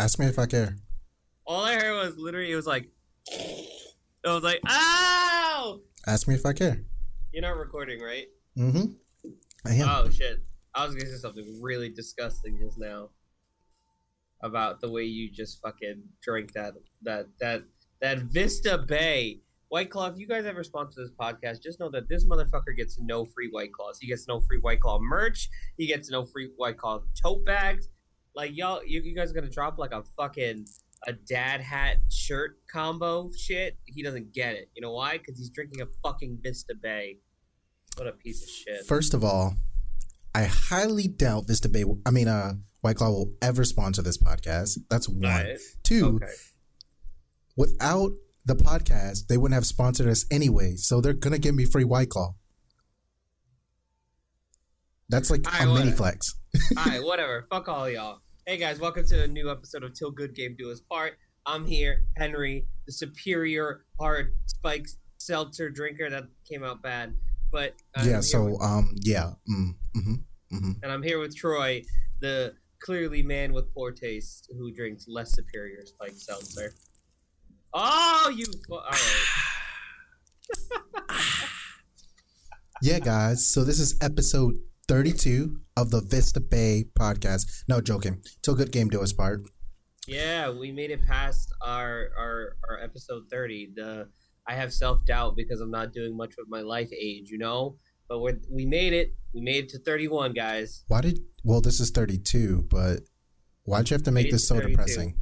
Ask me if I care. All I heard was literally it was like it was like ow. Ask me if I care. You're not recording, right? Mm-hmm. I am. Oh shit! I was gonna say something really disgusting just now about the way you just fucking drank that that that that Vista Bay White Claw. If you guys ever sponsor this podcast, just know that this motherfucker gets no free White Claws. He gets no free White Claw merch. He gets no free White Claw tote bags. Like y'all, you, you guys are gonna drop like a fucking a dad hat shirt combo shit. He doesn't get it. You know why? Because he's drinking a fucking Vista Bay. What a piece of shit. First of all, I highly doubt Vista Bay. Will, I mean, uh, White Claw will ever sponsor this podcast. That's one. Right. Two. Okay. Without the podcast, they wouldn't have sponsored us anyway. So they're gonna give me free White Claw. That's like a mini whatever. flex. All right, whatever. Fuck all y'all. Hey guys, welcome to a new episode of Till Good Game Do Us Part. I'm here, Henry, the superior hard spike seltzer drinker that came out bad, but I'm yeah. So with- um, yeah. Mm, mm-hmm. Mm-hmm. and I'm here with Troy, the clearly man with poor taste who drinks less superior spike seltzer. Oh, you! Fu- all right. Yeah, guys. So this is episode 32 of the Vista Bay podcast. No joking. Till good game do us part. Yeah, we made it past our our our episode 30. The I have self-doubt because I'm not doing much with my life age, you know? But we we made it. We made it to 31, guys. Why did? Well, this is 32, but why'd you have to make this is so 32. depressing?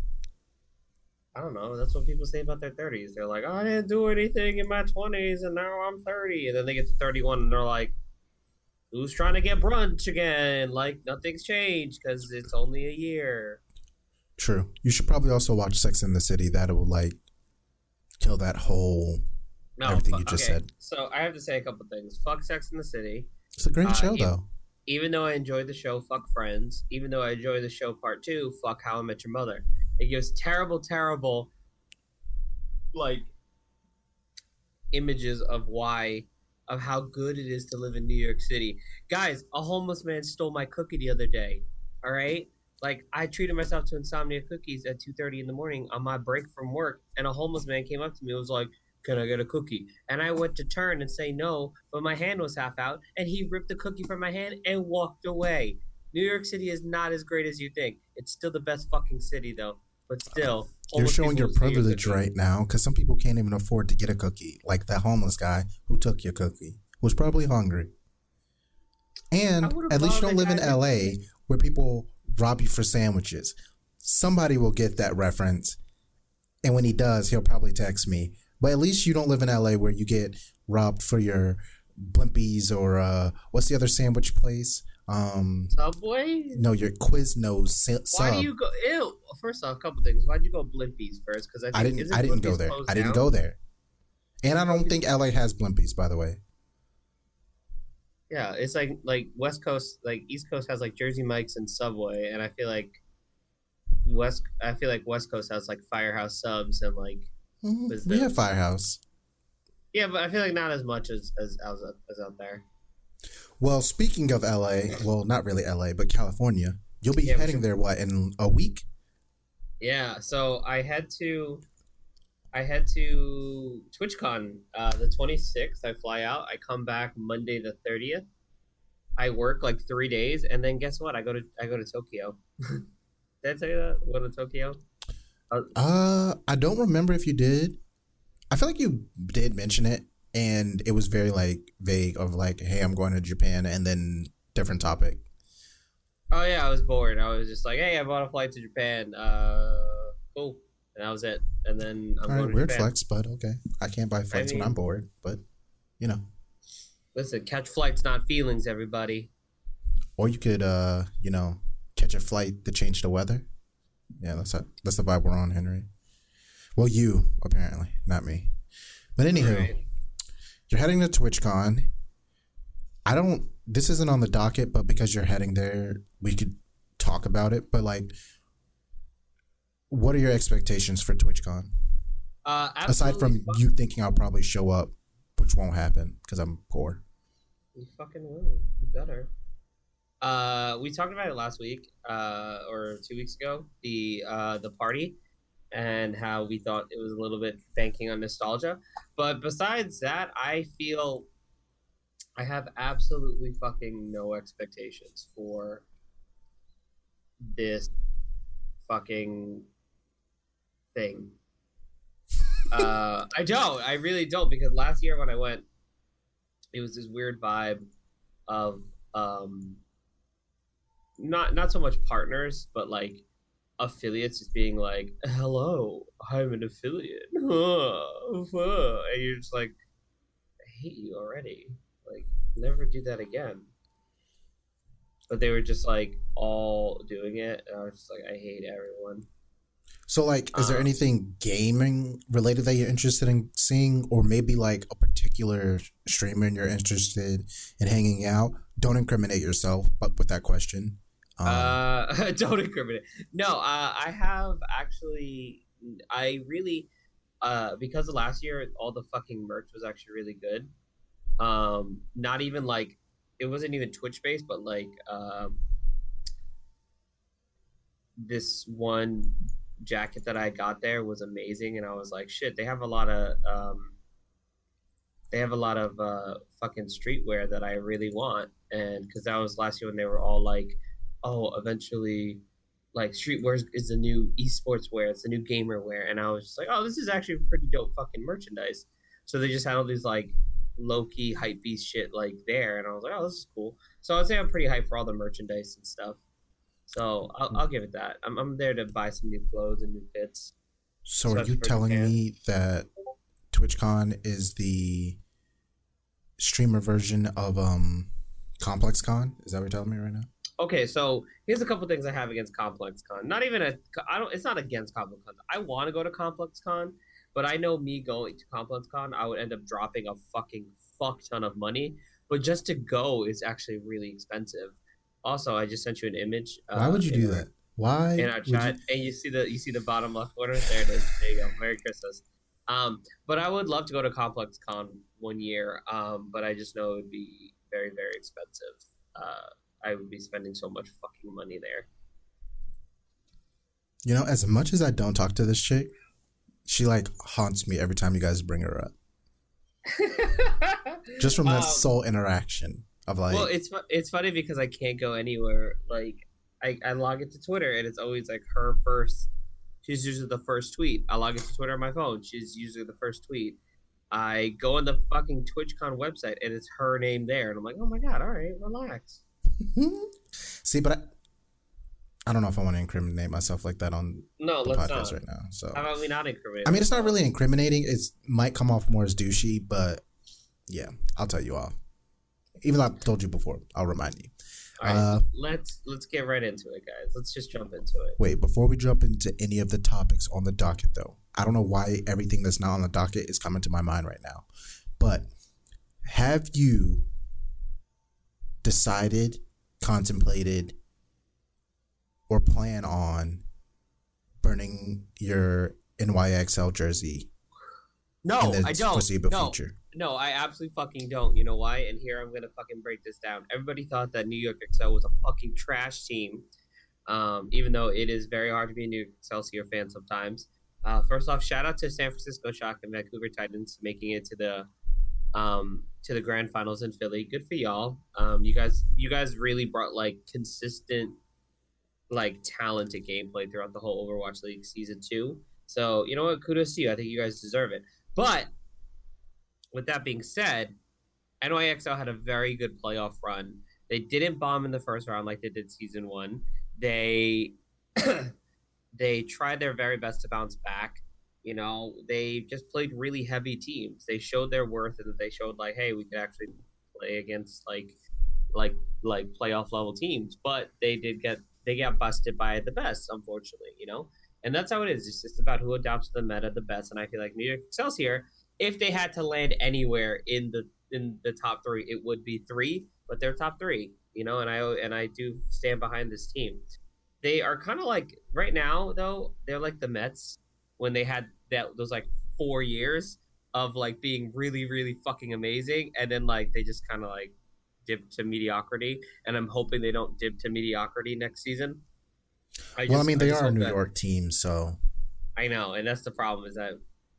I don't know. That's what people say about their 30s. They're like, "Oh, I didn't do anything in my 20s and now I'm 30." And then they get to 31 and they're like, "Who's trying to get brunch again?" Like nothing's changed cuz it's only a year. True. You should probably also watch Sex in the City. That will like kill that whole. No, Everything fu- you just okay. said. So, I have to say a couple things. Fuck Sex in the City. It's a great Uh, show, though. even though I enjoyed the show, fuck Friends. Even though I enjoyed the show part two, fuck How I Met Your Mother. It gives terrible, terrible, like, images of why, of how good it is to live in New York City. Guys, a homeless man stole my cookie the other day. All right. Like I treated myself to insomnia cookies at two thirty in the morning on my break from work, and a homeless man came up to me and was like, "Can I get a cookie?" And I went to turn and say no, but my hand was half out, and he ripped the cookie from my hand and walked away. New York City is not as great as you think. It's still the best fucking city though, but still. You're showing your privilege right now because some people can't even afford to get a cookie, like that homeless guy who took your cookie was probably hungry. And at least you don't live in LA where people rob you for sandwiches. Somebody will get that reference, and when he does, he'll probably text me. But at least you don't live in LA where you get robbed for your blimpies or uh, what's the other sandwich place? Um, Subway. no, your Quiznos sa- Why sub. do you go? Ew. First off, a couple things. Why'd you go Blimpies first? Because I, I didn't. I didn't go there. I didn't down? go there. And I don't think LA has blimpies, by the way. Yeah, it's like like West Coast, like East Coast has like Jersey Mike's and Subway, and I feel like West, I feel like West Coast has like Firehouse subs and like Mhm. We have Firehouse. yeah, but I feel like not as much as as as, as out there. Well, speaking of LA, well, not really LA, but California. You'll be Yeah, heading there what in a week? Yeah, so I had to, I had to TwitchCon uh, the 26th. I fly out. I come back Monday the 30th. I work like three days, and then guess what? I go to I go to Tokyo. Did I tell you that? I go to Tokyo. Uh, I don't remember if you did. I feel like you did mention it, and it was very like vague of like, "Hey, I'm going to Japan," and then different topic. Oh yeah, I was bored. I was just like, hey, I bought a flight to Japan. Uh, cool, and that was it. And then I'm All going right, to weird Japan. flex, but okay. I can't buy flights when mean- I'm bored, but you know. Listen, catch flights, not feelings, everybody. Or you could, uh, you know, catch a flight to change the weather. Yeah, that's a, that's the vibe we're on, Henry. Well, you apparently, not me. But anywho, Right. You're heading to TwitchCon. I don't. This isn't on the docket, but because you're heading there, we could talk about it. But like, what are your expectations for TwitchCon? Uh, Aside from fuck- you thinking I'll probably show up, which won't happen because I'm poor. you fucking will. You better. Uh, we talked about it last week, uh, or two weeks ago. The uh, the party, and how we thought it was a little bit banking on nostalgia. But besides that, I feel I have absolutely fucking no expectations for this fucking thing. uh, I don't. I really don't because last year when I went, it was this weird vibe of um, not not so much partners, but like affiliates just being like, "Hello, I'm an affiliate," and you're just like, "I hate you already." Like, never do that again. But they were just like all doing it, and I was just like, I hate everyone. So, like, is there Um, anything gaming related that you're interested in seeing, or maybe like a particular streamer and you're interested in hanging out? Don't incriminate yourself, but with that question. Um, Uh, don't incriminate. No, uh, I have actually. I really, uh, because of last year, all the fucking merch was actually really good. Um, not even like it wasn't even Twitch based, but like um, this one jacket that I got there was amazing, and I was like, shit, they have a lot of um, they have a lot of uh, fucking streetwear that I really want, and because that was last year when they were all like oh, eventually, like streetwear is- is the new esports wear, it's the new gamer wear, and I was just like, oh, this is actually pretty dope fucking merchandise. So they just had all these like low key hype beast shit like there, and I was like, oh, this is cool. So I'd say I'm pretty hyped for all the merchandise and stuff. So I'll, I'll give it that. I'm, I'm there to buy some new clothes and new fits. so, are you telling me that TwitchCon is the streamer version of um ComplexCon? Is that what you're telling me right now? Okay, so here's a couple things I have against Complex Con. Not even a, I don't. It's not against Complex Con. I want to go to Complex Con, but I know me going to Complex Con, I would end up dropping a fucking fuck ton of money. But just to go is actually really expensive. Also, I just sent you an image. Why uh, would you do our- that? Why? in our would you- chat, and you see the you see the bottom left corner. There it is. There you go. Merry Christmas. Um, but I would love to go to Complex Con one year. Um, but I just know it would be very very expensive. Uh, I would be spending so much fucking money there. You know, as much as I don't talk to this chick, she like haunts me every time you guys bring her up. Just from that Um, soul interaction of like, well, it's it's funny because I can't go anywhere. Like I, I log into Twitter and it's always like her first. She's usually the first tweet. I log into Twitter on my phone. She's usually the first tweet. I go on the fucking TwitchCon website and it's her name there, and I'm like, oh my god, all right, relax. see, but I, I don't know if I want to incriminate myself like that on No, the let's podcast not. right now. So How about we not incriminate? I mean, it's not really incriminating. It might come off more as douchey, but yeah, I'll tell you all. Even though I've told you before, I'll remind you. All right, uh, let's let's get right into it, guys. Let's just jump into it. Wait, before we jump into any of the topics on the docket, though, I don't know why everything that's not on the docket is coming to my mind right now. But have you decided, contemplated, or plan on burning your NYXL jersey No, I don't. no, future? No, I absolutely fucking don't. You know why? And here I'm gonna fucking break this down. Everybody thought that New York Excel was a fucking trash team, um, even though it is very hard to be a New York Excelsior fan sometimes. Uh, first off, shout out to San Francisco Shock and Vancouver Titans making it to the um, to the grand finals in Philly. Good for y'all. Um, you guys, you guys really brought like consistent, like talented gameplay throughout the whole Overwatch League season two. So you know what? Kudos to you. I think you guys deserve it. But with that being said, NYXL had a very good playoff run. They didn't bomb in the first round like they did season one. They they tried their very best to bounce back. You know, they just played really heavy teams. They showed their worth and they showed like, hey, we could actually play against like like like playoff level teams. But they did get they got busted by the best, unfortunately, you know? And that's how it is. It's just about who adopts the meta the best. And I feel like New York Excelsior if they had to land anywhere in the in the top three, it would be three. But they're top three, you know, and I and I do stand behind this team. They are kind of like right now, though. They're like the Mets when they had that those like four years of like being really, really fucking amazing, and then like they just kind of like dip to mediocrity, and I'm hoping they don't dip to mediocrity next season. I well, I mean, they I are a New that, York team, so I know, and that's the problem is that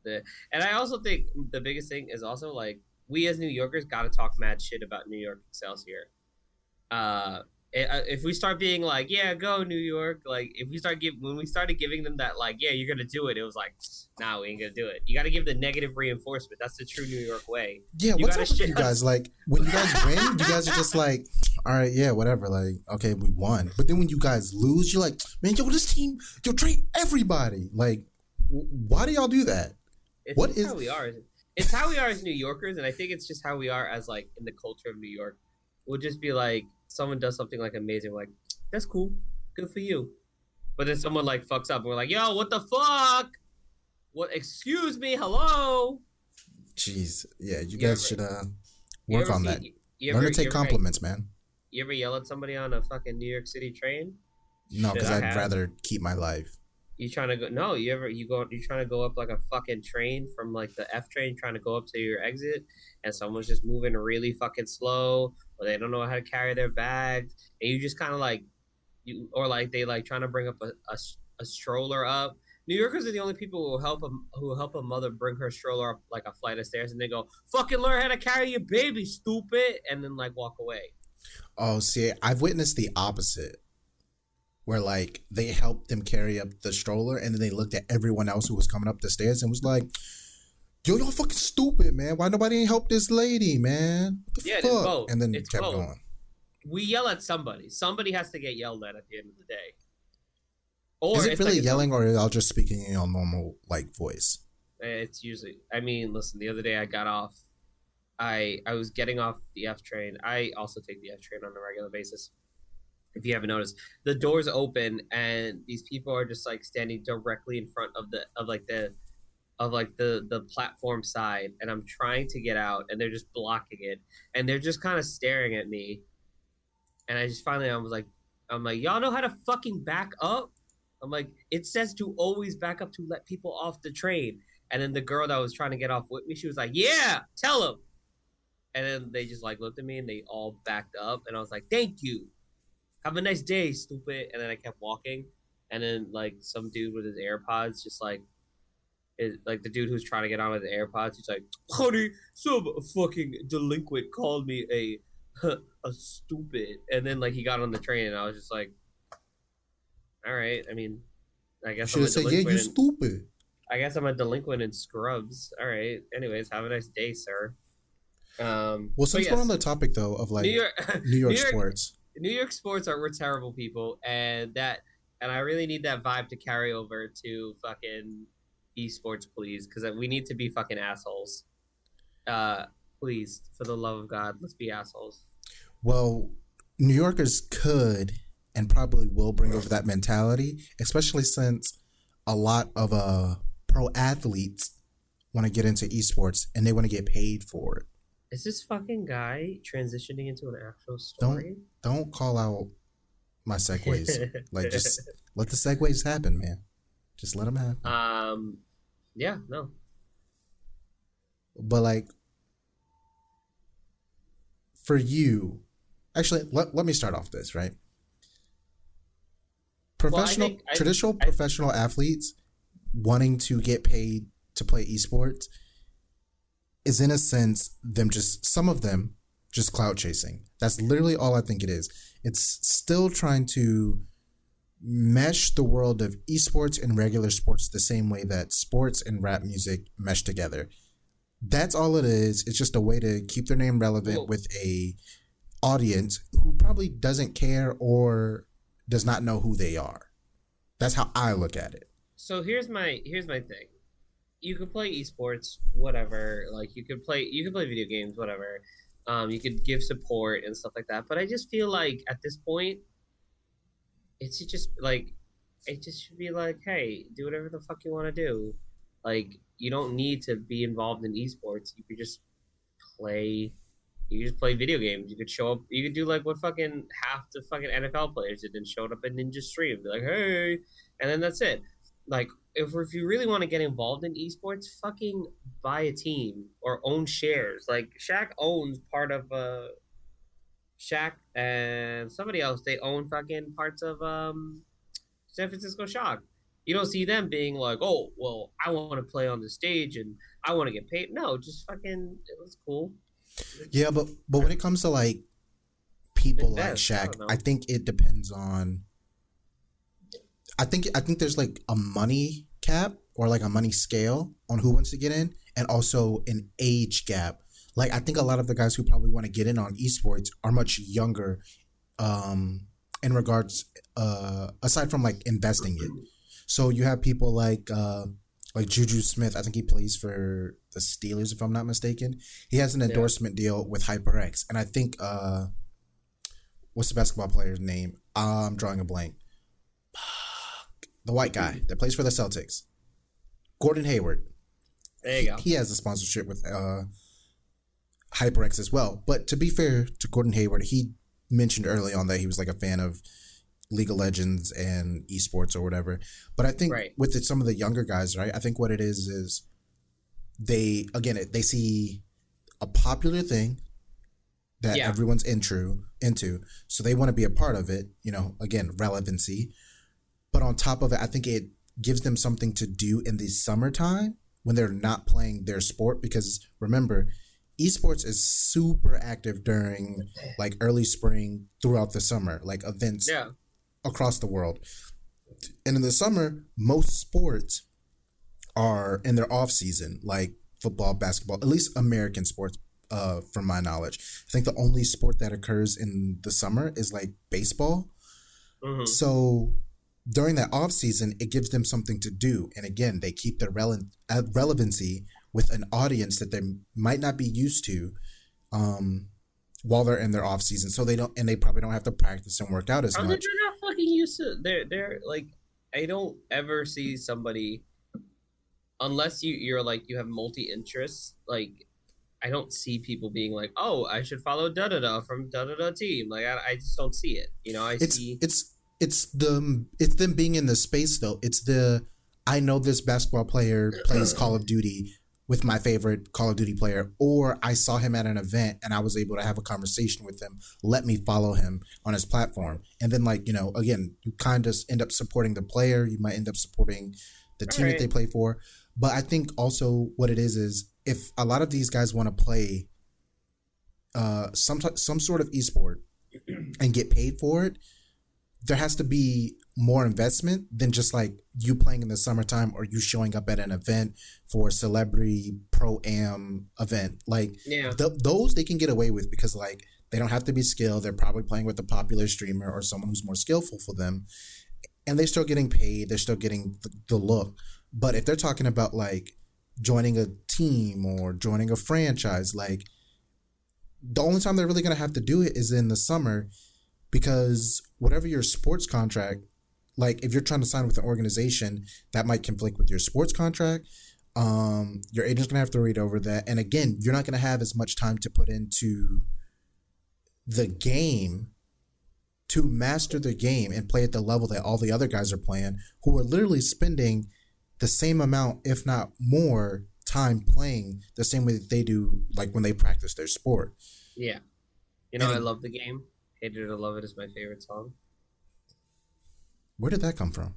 the and I also think the biggest thing is also like we as New Yorkers got to talk mad shit about New York Excelsior. Uh, Eh, uh, if we start being like, yeah, go New York, like if we start give when we started giving them that like, yeah, you're gonna do it, it was like, nah, we ain't gonna do it. You got to give the negative reinforcement. That's the true New York way. Yeah, you what's up with you guys? Like when you guys win, you guys are just like, all right, yeah, whatever. Like, okay, we won. But then when you guys lose, you're like, man, yo, this team, yo, trade everybody. Like, why do y'all do that? It's what is how we are? It's how we are as New Yorkers, and I think it's just how we are as like in the culture of New York. We'll just be like someone does something like amazing, like that's cool, good for you. But then someone like fucks up, and we're like, yo, what the fuck? What? Excuse me, hello. Jeez, yeah, you, you guys ever, should uh work on see, that. You Learn to take compliments, ever, man. You ever yell at somebody on a fucking New York City train? No, because I'd have? rather keep my life. You trying to go? No, you ever you go? You trying to go up like a fucking train from like the F train, trying to go up to your exit, and someone's just moving really fucking slow, or they don't know how to carry their bags, and you just kind of like, you or like they like trying to bring up a, a, a stroller up. New Yorkers are the only people who help a who help a mother bring her stroller up like a flight of stairs, and they go, "Fucking learn how to carry your baby, stupid," and then like walk away. Oh, see, I've witnessed the opposite where like they helped them carry up the stroller and then they looked at everyone else who was coming up the stairs and was like, Yo, y'all fucking stupid, man. Why nobody ain't help this lady, man? yeah, fuck? it's both. And then it's kept both. going. We yell at somebody. Somebody has to get yelled at at the end of the day. Or is it really like yelling, or y'all just speaking in your normal like voice? Eh, it's usually. I mean, listen. The other day I got off. I I was getting off the F train. I also take the F train on a regular basis if you haven't noticed the doors open and these people are just like standing directly in front of the of like the of like the the platform side and i'm trying to get out and they're just blocking it and they're just kind of staring at me. And i just finally i was like i'm like y'all know how to fucking back up? I'm like it says to always back up to let people off the train. And then the girl that was trying to get off with me she was like yeah tell them and then they just like looked at me and they all backed up and i was like thank you have a nice day, stupid. And then I kept walking, and then like some dude with his AirPods, just like, is like the dude who's trying to get on with the AirPods, he's like, honey, some fucking delinquent called me a a stupid, and then like he got on the train, and I was just like, all right, I mean, I guess should have said, yeah, you stupid. I guess I'm a delinquent in scrubs. All right. Anyways, have a nice day, sir. Um, well, since yes. we're on the topic though of like New York, New York, New York sports, New York sports are we're terrible people, and that and I really need that vibe to carry over to fucking esports, please, because we need to be fucking assholes. Uh, please, for the love of God, let's be assholes. Well, New Yorkers could and probably will bring over that mentality, especially since a lot of uh pro athletes want to get into esports and they want to get paid for it. Is this fucking guy transitioning into an actual story? Don't don't call out my segues. like just let the segues happen, man. Just let them happen. Um, yeah, no. But like, for you, actually, let, let me start off this right. Professional, well, think, traditional I, professional athletes wanting to get paid to play esports is in a sense them just some of them just cloud chasing. That's literally all I think it is. It's still trying to mesh the world of esports and regular sports the same way that sports and rap music mesh together. That's all it is. It's just a way to keep their name relevant cool. with a audience who probably doesn't care or does not know who they are. That's how I look at it. So here's my here's my thing you could play esports, whatever. Like you could play, you could play video games, whatever. Um, you could give support and stuff like that. But I just feel like at this point, it's just like it just should be like, hey, do whatever the fuck you want to do. Like you don't need to be involved in esports. You could just play. You just play video games. You could show up. You could do like what fucking half the fucking NFL players did and showed up in Ninja Stream. Be like, hey, and then that's it. Like if, if you really want to get involved in esports, fucking buy a team or own shares. Like Shaq owns part of uh Shaq and somebody else. They own fucking parts of um San Francisco Shock. You don't see them being like, "Oh, well, I want to play on the stage and I want to get paid." No, just fucking. It was cool. Yeah, but but when it comes to like people like Invest, I Shaq, don't. I think it depends on. I think I think there's like a money cap or like a money scale on who wants to get in, and also an age gap. Like I think a lot of the guys who probably want to get in on esports are much younger, um, in regards, uh, aside from like investing it. So you have people like uh, like Juju Smith. I think he plays for the Steelers, if I'm not mistaken. He has an Yeah. endorsement deal with HyperX, and I think uh, what's the basketball player's name? I'm drawing a blank. The white guy that plays for the Celtics, Gordon Hayward. There you go. He has a sponsorship with uh, HyperX as well. But to be fair to Gordon Hayward, he mentioned early on that he was like a fan of League of Legends and esports or whatever. But I think Right. with the, some of the younger guys, right? I think what it is is they again they see a popular thing that Yeah. everyone's into into, so they want to be a part of it. You know, again, relevancy. But on top of it, I think it gives them something to do in the summertime when they're not playing their sport. Because remember, esports is super active during like early spring throughout the summer, like events Yeah. across the world. And in the summer, most sports are in their off season, like football, basketball, at least American sports, uh, from my knowledge. I think the only sport that occurs in the summer is like baseball. hmm So during that off season, it gives them something to do, and again, they keep their rele- uh, relevancy with an audience that they might not be used to, um, while they're in their off season. So they don't, and they probably don't have to practice and work out as How much. they're not fucking used to. They're they're like. I don't ever see somebody, unless you you're like you have multi interests. Like, I don't see people being like, "Oh, I should follow da da da from da da da team." Like, I, I just don't see it. You know, I it's see. it's it's the it's them being in the space though. It's the I know this basketball player plays Call of Duty with my favorite Call of Duty player, or I saw him at an event and I was able to have a conversation with him. Let me follow him on his platform, and then like you know, again, you kind of end up supporting the player. You might end up supporting the team that they play for. But I think also what it is is if a lot of these guys want to play uh, some some sort of esport and get paid for it, there has to be more investment than just like you playing in the summertime or you showing up at an event for a celebrity pro am event. Like yeah. th- those they can get away with because like they don't have to be skilled. They're probably playing with a popular streamer or someone who's more skillful for them, and they're still getting paid. They're still getting the, the look. But if they're talking about like joining a team or joining a franchise, like the only time they're really gonna have to do it is in the summer because whatever your sports contract, like if you're trying to sign with an organization, that might conflict with your sports contract. Um, your agent's gonna have to read over that, and again, you're not gonna have as much time to put into the game to master the game and play at the level that all the other guys are playing, who are literally spending the same amount, if not more, time playing the same way that they do, like when they practice their sport. Yeah. You know, And- I love the game. Hate it or love it is my favorite song. Where did that come from?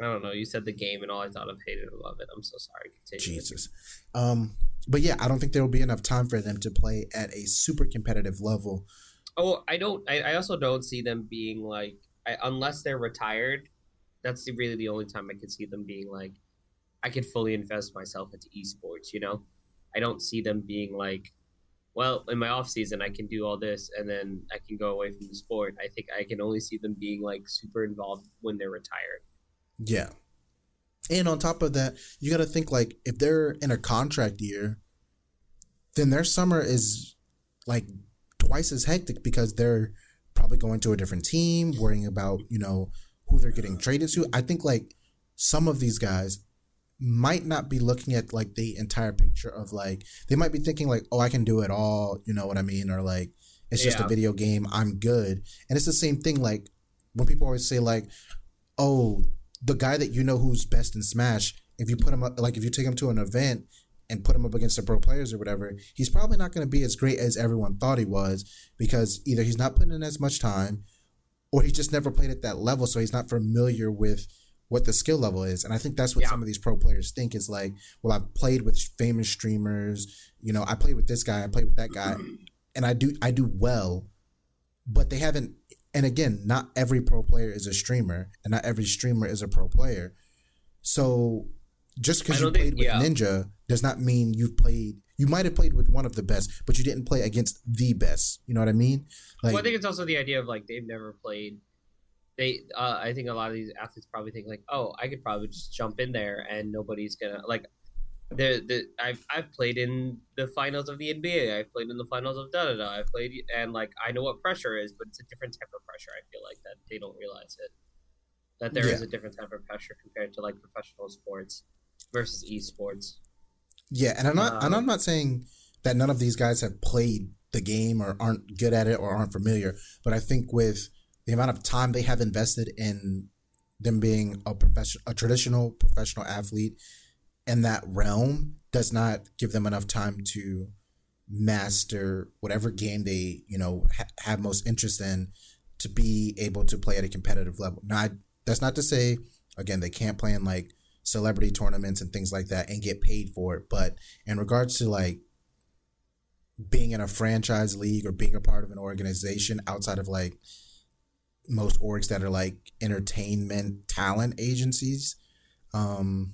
I don't know. You said the game, and all I thought of hate it or love it. I'm so sorry. Continue. Jesus. Um, but yeah, I don't think there will be enough time for them to play at a super competitive level. Oh, I don't. I, I also don't see them being like, I, unless they're retired. That's really the only time I could see them being like, I could fully invest myself into esports. You know, I don't see them being like, well, in my off season I can do all this, and then I can go away from the sport. I think I can only see them being like super involved when they're retired. Yeah. And on top of that, you got to think like if they're in a contract year, then their summer is like twice as hectic because they're probably going to a different team, worrying about, you know, who they're getting traded to. I think like some of these guys might not be looking at like the entire picture of like they might be thinking like, "Oh, I can do it all," you know what I mean, or like it's just a video game, I'm good. And it's the same thing like when people always say like, "Oh, the guy that you know who's best in Smash, if you put him up, like if you take him to an event and put him up against the pro players or whatever, he's probably not going to be as great as everyone thought he was because either he's not putting in as much time or he just never played at that level, so he's not familiar with what the skill level is. And I think that's what Yeah. some of these pro players think is like, well, I've played with famous streamers, you know, I played with this guy, I played with that guy, and I do I do well, but they haven't and again, not every pro player is a streamer, and not every streamer is a pro player. So just because you played think- with yeah. Ninja does not mean you've played. You might have played with one of the best, but you didn't play against the best. You know what I mean? Like, well, I think it's also the idea of like they've never played. They, uh, I think a lot of these athletes probably think like, oh, I could probably just jump in there and nobody's gonna like. The the I've I've played in the finals of the NBA. I've played in the finals of da da da. I've played and like I know what pressure is, but it's a different type of pressure. I feel like that they don't realize it. That there is Yeah. a different type of pressure compared to like professional sports versus esports. yeah, and I'm not. and Um, I'm not saying that none of these guys have played the game or aren't good at it or aren't familiar. But I think with the amount of time they have invested in them being a profession, a traditional professional athlete in that realm, does not give them enough time to master whatever game they you know ha- have most interest in to be able to play at a competitive level. Now, I, that's not to say again they can't play in like celebrity tournaments and things like that and get paid for it, but in regards to like being in a franchise league or being a part of an organization outside of like most orgs that are like entertainment talent agencies um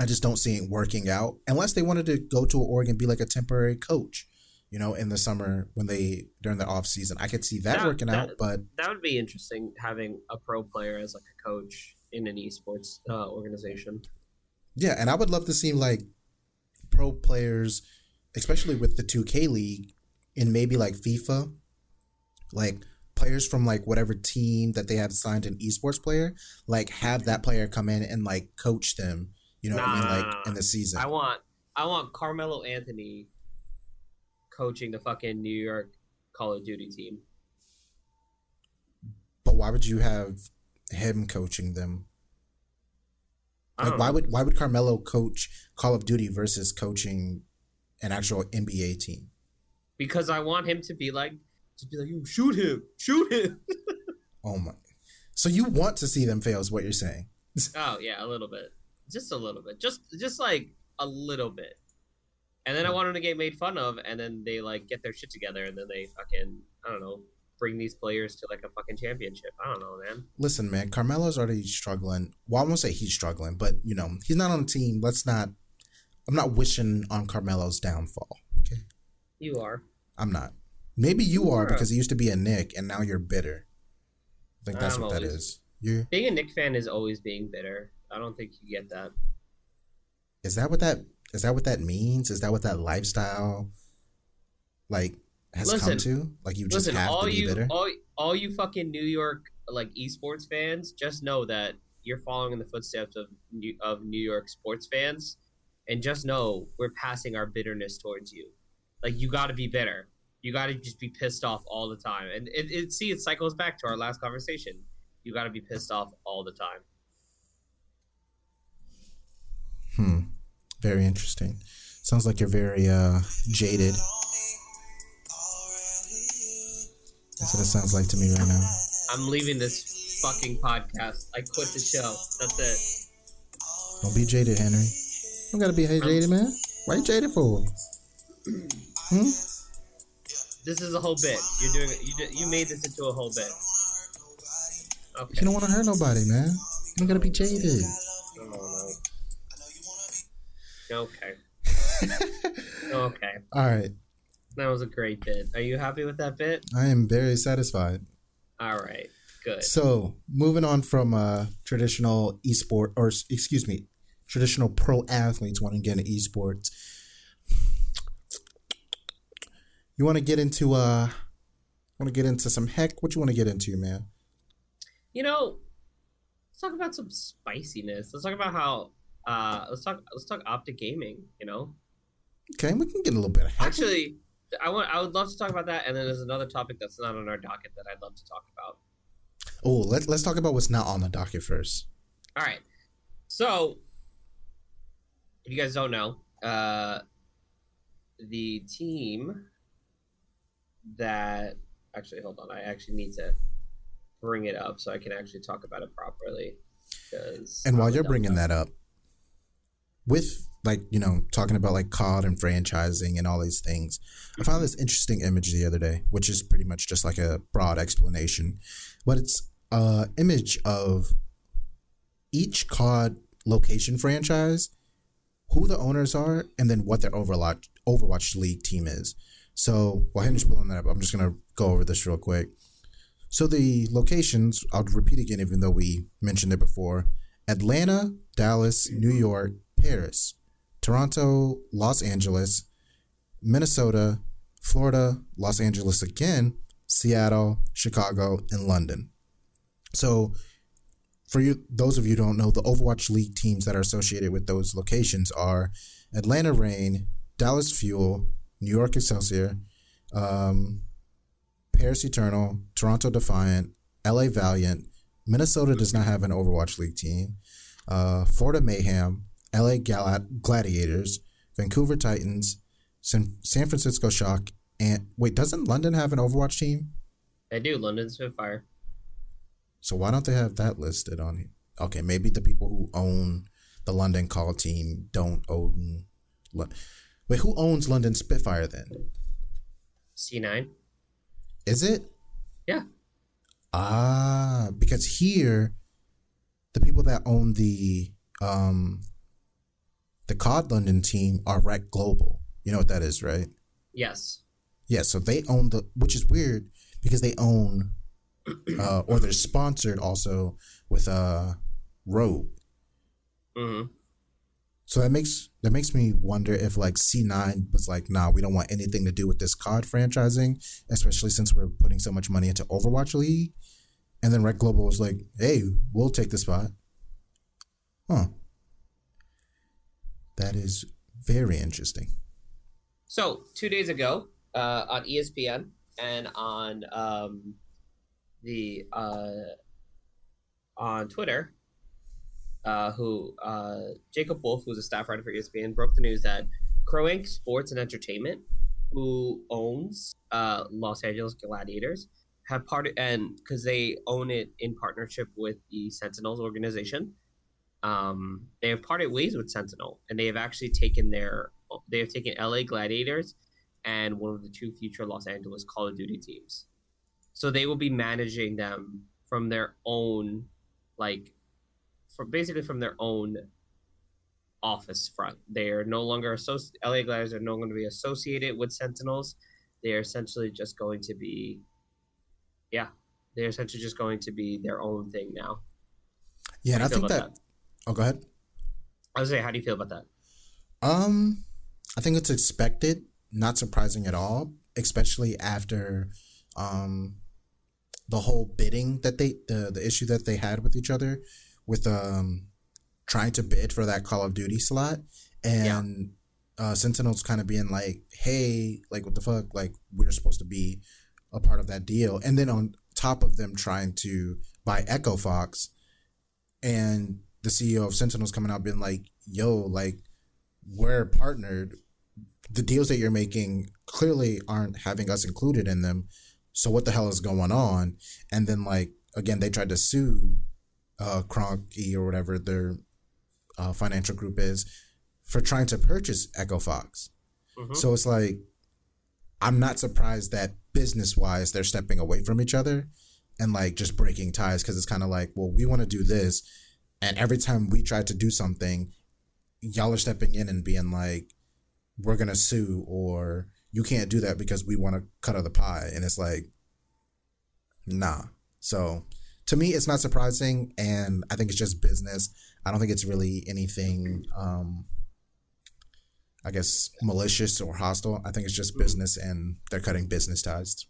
i just don't see it working out unless they wanted to go to an org and be like a temporary coach you know in the summer when they during the off season i could see that, That- working out but That would be interesting having a pro player as like a coach in an esports uh, organization. Yeah, and I would love to see like pro players, especially with the 2K league, in maybe like FIFA, like players from like whatever team that they have signed an esports player, like have that player come in and like coach them. You know what I mean? Like nah, nah, in the season. I want I want Carmelo Anthony coaching the fucking New York Call of Duty team. but why would you have him coaching them? Like why know. would why would Carmelo coach Call of Duty versus coaching an actual NBA team? because I want him to be like just be like, you shoot him, shoot him. Oh my! So you want to see them fail? Is what you're saying? oh yeah, a little bit, just a little bit, just just like a little bit. And then I want him to get made fun of, and then they like get their shit together, and then they fucking I don't know bring these players to like a fucking championship. I don't know, man. Listen, man, Carmelo's already struggling. Well, I won't say he's struggling, but you know, he's not on the team. Let's not. I'm not wishing on Carmelo's downfall. Okay, You are. I'm not. Maybe you are because it used to be a Knick and now you're bitter. I think that's I'm what that always- is. You Being a Knick fan is always being bitter. I don't think you get that. is that what that is that what that means? Is that what that lifestyle like has come to? Like you just Listen, have all to be you bitter. all, all you fucking New York like esports fans, just know that you're following in the footsteps of New, of New York sports fans, and just know we're passing our bitterness towards you. Like you got to be bitter. You got to just be pissed off all the time, and it, it see it cycles back to our last conversation. You got to be pissed off all the time. Hmm. Very interesting. Sounds like you're very uh jaded. That's what it sounds like to me right now. I'm leaving this fucking podcast. I quit the show. That's it. Don't be jaded, Henry. You don't gotta be jaded, man. Why you jaded for? Hmm? This is a whole bit. You're doing. You you made this into a whole bit. Okay. You don't want to hurt nobody, man. You don't gotta be jaded. Oh, no. Okay. okay. All right. That was a great bit. Are you happy with that bit? I am very satisfied. All right. Good. So, moving on from uh, traditional esport, or excuse me, traditional pro athletes wanting to get into esports. You want to get into uh, want to get into some heck? What you want to get into, man? You know, let's talk about some spiciness. Let's talk about how. Uh, let's talk. Let's talk OpTic Gaming. You know, Okay, we can get a little bit of heck. actually, I want. I would love to talk about that. And then there's another topic that's not on our docket that I'd love to talk about. oh, let, let's talk about what's not on the docket first. All right. So, if you guys don't know, uh, the team that actually hold on, I actually need to bring it up so I can actually talk about it properly. And while you're bringing that up, with like you know talking about like COD and franchising and all these things, I found this interesting image the other day, which is pretty much just like a broad explanation, but it's a image of each COD location franchise, who the owners are, and then what their Overwatch Overwatch League team is. So while Henry's pulling that up, I'm just gonna go over this real quick. So the locations, I'll repeat again, even though we mentioned it before: Atlanta, Dallas, New York, Paris, Toronto, Los Angeles, Minnesota, Florida, Los Angeles again, Seattle, Chicago, and London. So for you, those of you don't know, the Overwatch League teams that are associated with those locations are Atlanta Reign, Dallas Fuel, New York Excelsior, um, Paris Eternal, Toronto Defiant, LA Valiant. Minnesota does not have an Overwatch League team. Uh, Florida Mayhem, LA Gal- Gladiators, Vancouver Titans, San, San Francisco Shock, and wait, doesn't London have an Overwatch team? They do. London Spitfire. So why don't they have that listed on here? Okay, maybe the people who own the London Call team don't own. Wait, who owns London Spitfire then? C9. Is it? Yeah. Ah, because here, the people that own the um the COD London team are ReKTGlobal. You know what that is, right? Yes. Yeah, so they own the, which is weird because they own uh, or they're sponsored also with uh, Rogue. Mm-hmm. So that makes that makes me wonder if like C9 was like, nah, we don't want anything to do with this COD franchising, especially since we're putting so much money into Overwatch League. And then ReKTGlobal was like, hey, we'll take the spot. Huh. That is very interesting. So two days ago, uh, on ESPN and on um, the uh, on Twitter, uh, who uh, Jacob Wolf, who's a staff writer for ESPN, broke the news that Kroenke Sports and Entertainment, who owns uh, Los Angeles Gladiators, have part and because they own it in partnership with the Sentinels organization. Um, they have parted ways with Sentinel, and they have actually taken their they have taken LA Gladiators and one of the two future Los Angeles Call of Duty teams. So they will be managing them from their own, like, from basically from their own office front. They are no longer associated. LA Gliders are no longer going to be associated with Sentinels. They are essentially just going to be, yeah, they're essentially just going to be their own thing now. Yeah, and I think that, that. Oh, go ahead. I was say, how do you feel about that? Um, I think it's expected, not surprising at all, especially after um the whole bidding that they the the issue that they had with each other with um trying to bid for that Call of Duty slot and yeah. uh Sentinels kind of being like, "Hey, like what the fuck? Like we're supposed to be a part of that deal." And then on top of them trying to buy Echo Fox and the CEO of Sentinels coming out being like, "Yo, like we're partnered. The deals that you're making clearly aren't having us included in them. So what the hell is going on? And then like again, they tried to sue uh Kroenke or whatever their uh, financial group is for trying to purchase Echo Fox. Mm-hmm. So it's like I'm not surprised that business wise they're stepping away from each other and like just breaking ties because it's kind of like, well, we want to do this, and every time we try to do something, y'all are stepping in and being like, we're gonna sue or you can't do that because we want to cut of the pie. And it's like, nah. So to me, it's not surprising. And I think it's just business. I don't think it's really anything, um, I guess, malicious or hostile. I think it's just business and they're cutting business ties.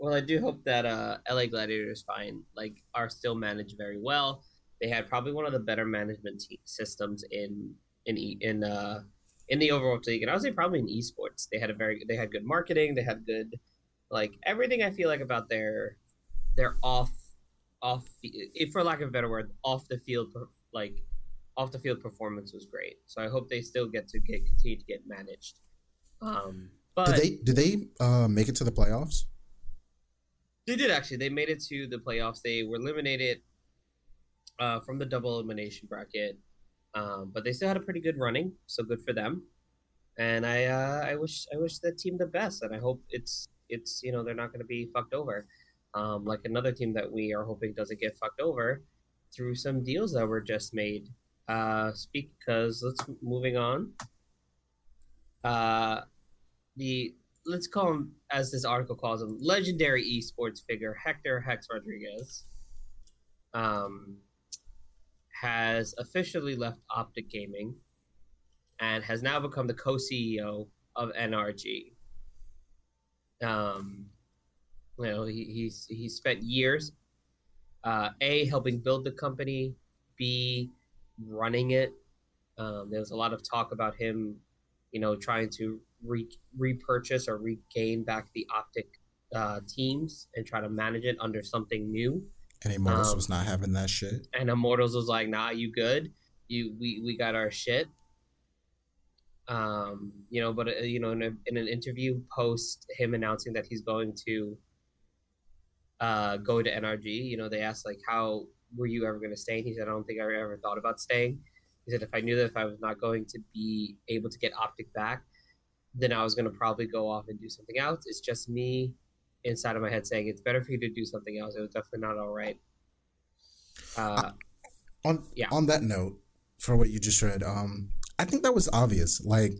Well, I do hope that uh, LA Gladiators fine like are still managed very well. They had probably one of the better management systems in in in uh, in the overall League, and I would say probably in esports. They had a very they had good marketing. They had good like everything. I feel like about their their off off if for lack of a better word off the field like off the field performance was great. So I hope they still get to get continue to get managed. Um, but did they did they uh, make it to the playoffs? They did actually. They made it to the playoffs. They were eliminated uh, from the double elimination bracket, um, but they still had a pretty good running. So good for them. And I uh, I wish I wish that team the best, and I hope it's it's you know they're not going to be fucked over, um, like another team that we are hoping doesn't get fucked over through some deals that were just made. Uh, speak because let's moving on. Uh, the let's call him as this article calls him legendary esports figure Hector Hex Rodriguez. Um, has officially left OpTic Gaming and has now become the co-CEO of NRG. Um, you know, he, he's he spent years, uh, a helping build the company, b running it. Um, there was a lot of talk about him, you know, trying to re- repurchase or regain back the OpTic uh, teams and try to manage it under something new. And Immortals um, was not having that shit. And Immortals was like, "Nah, you good? You we we got our shit." Um, you know, but uh, you know, in, a, in an interview post him announcing that he's going to uh, go to NRG, you know, they asked like, "How were you ever going to stay?" And he said, "I don't think I ever thought about staying." He said, "If I knew that if I was not going to be able to get OpTic back, then I was going to probably go off and do something else. It's just me inside of my head saying it's better for you to do something else. It was definitely not all right." Uh, on yeah. on that note, for what you just read, um, I think that was obvious. Like,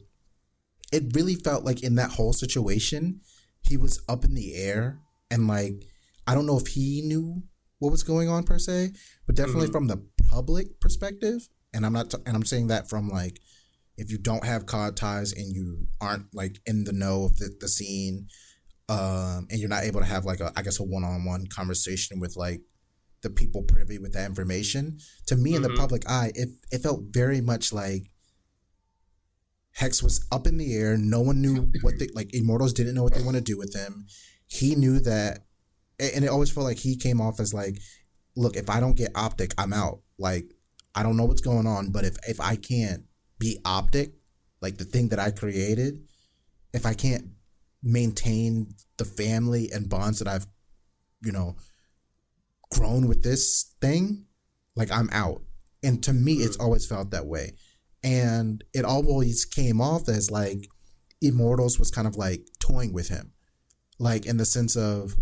it really felt like in that whole situation, he was up in the air, and like, I don't know if he knew what was going on per se, but definitely mm-hmm. from the public perspective, and I'm not, t- and I'm saying that from like, if you don't have COD ties and you aren't like in the know of the, the scene, um, and you're not able to have like a, I guess a one-on-one conversation with like the people privy with that information. To me, mm-hmm. in the mm-hmm. public eye, it it felt very much like Hex was up in the air. No one knew what they like. Immortals didn't know what they want to do with him. He knew that, and it always felt like he came off as like, "Look, if I don't get optic, I'm out. Like, I don't know what's going on, but if if I can't be optic, like the thing that I created, if I can't maintain the family and bonds that I've, you know, grown with this thing, like I'm out." And to me, it's always felt that way and it always came off as like Immortals was kind of like toying with him, like in the sense of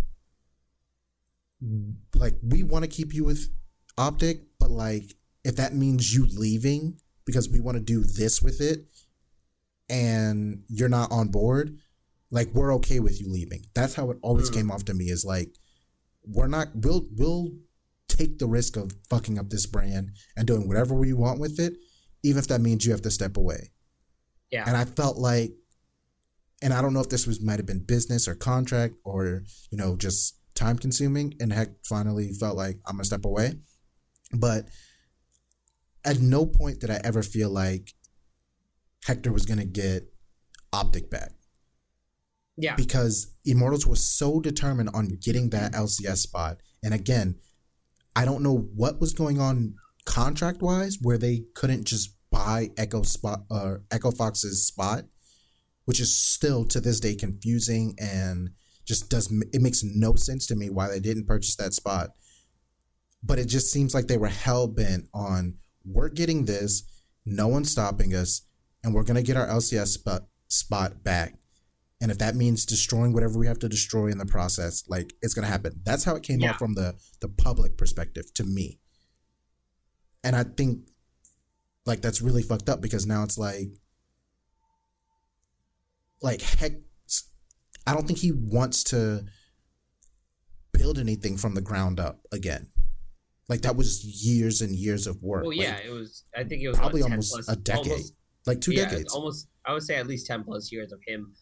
like we want to keep you with OpTic, but like if that means you leaving because we want to do this with it and you're not on board, like we're okay with you leaving. That's how it always mm. came off to me is like we're not we'll we'll take the risk of fucking up this brand and doing whatever we want with it even if that means you have to step away. Yeah. And I felt like, and I don't know if this was might have been business or contract or you know just time consuming. And Hex, finally felt like I'm gonna step away. But at no point did I ever feel like Hector was gonna get OpTic back. Yeah. Because Immortals was so determined on getting that LCS spot. And again, I don't know what was going on contract wise where they couldn't just buy Echo spot or uh, Echo Fox's spot, which is still to this day confusing and just does it makes no sense to me why they didn't purchase that spot. But it just seems like they were hell bent on we're getting this, no one's stopping us, and we're gonna get our LCS spot spot back. And if that means destroying whatever we have to destroy in the process, like it's gonna happen. That's how it came yeah. out from the the public perspective to me. And I think like that's really fucked up because now it's like like Hex I don't think he wants to build anything from the ground up again. Like that was years and years of work. Well, yeah, like, it was. I think it was probably almost plus, a decade, almost, like two yeah, decades. Almost, I would say at least ten plus years of him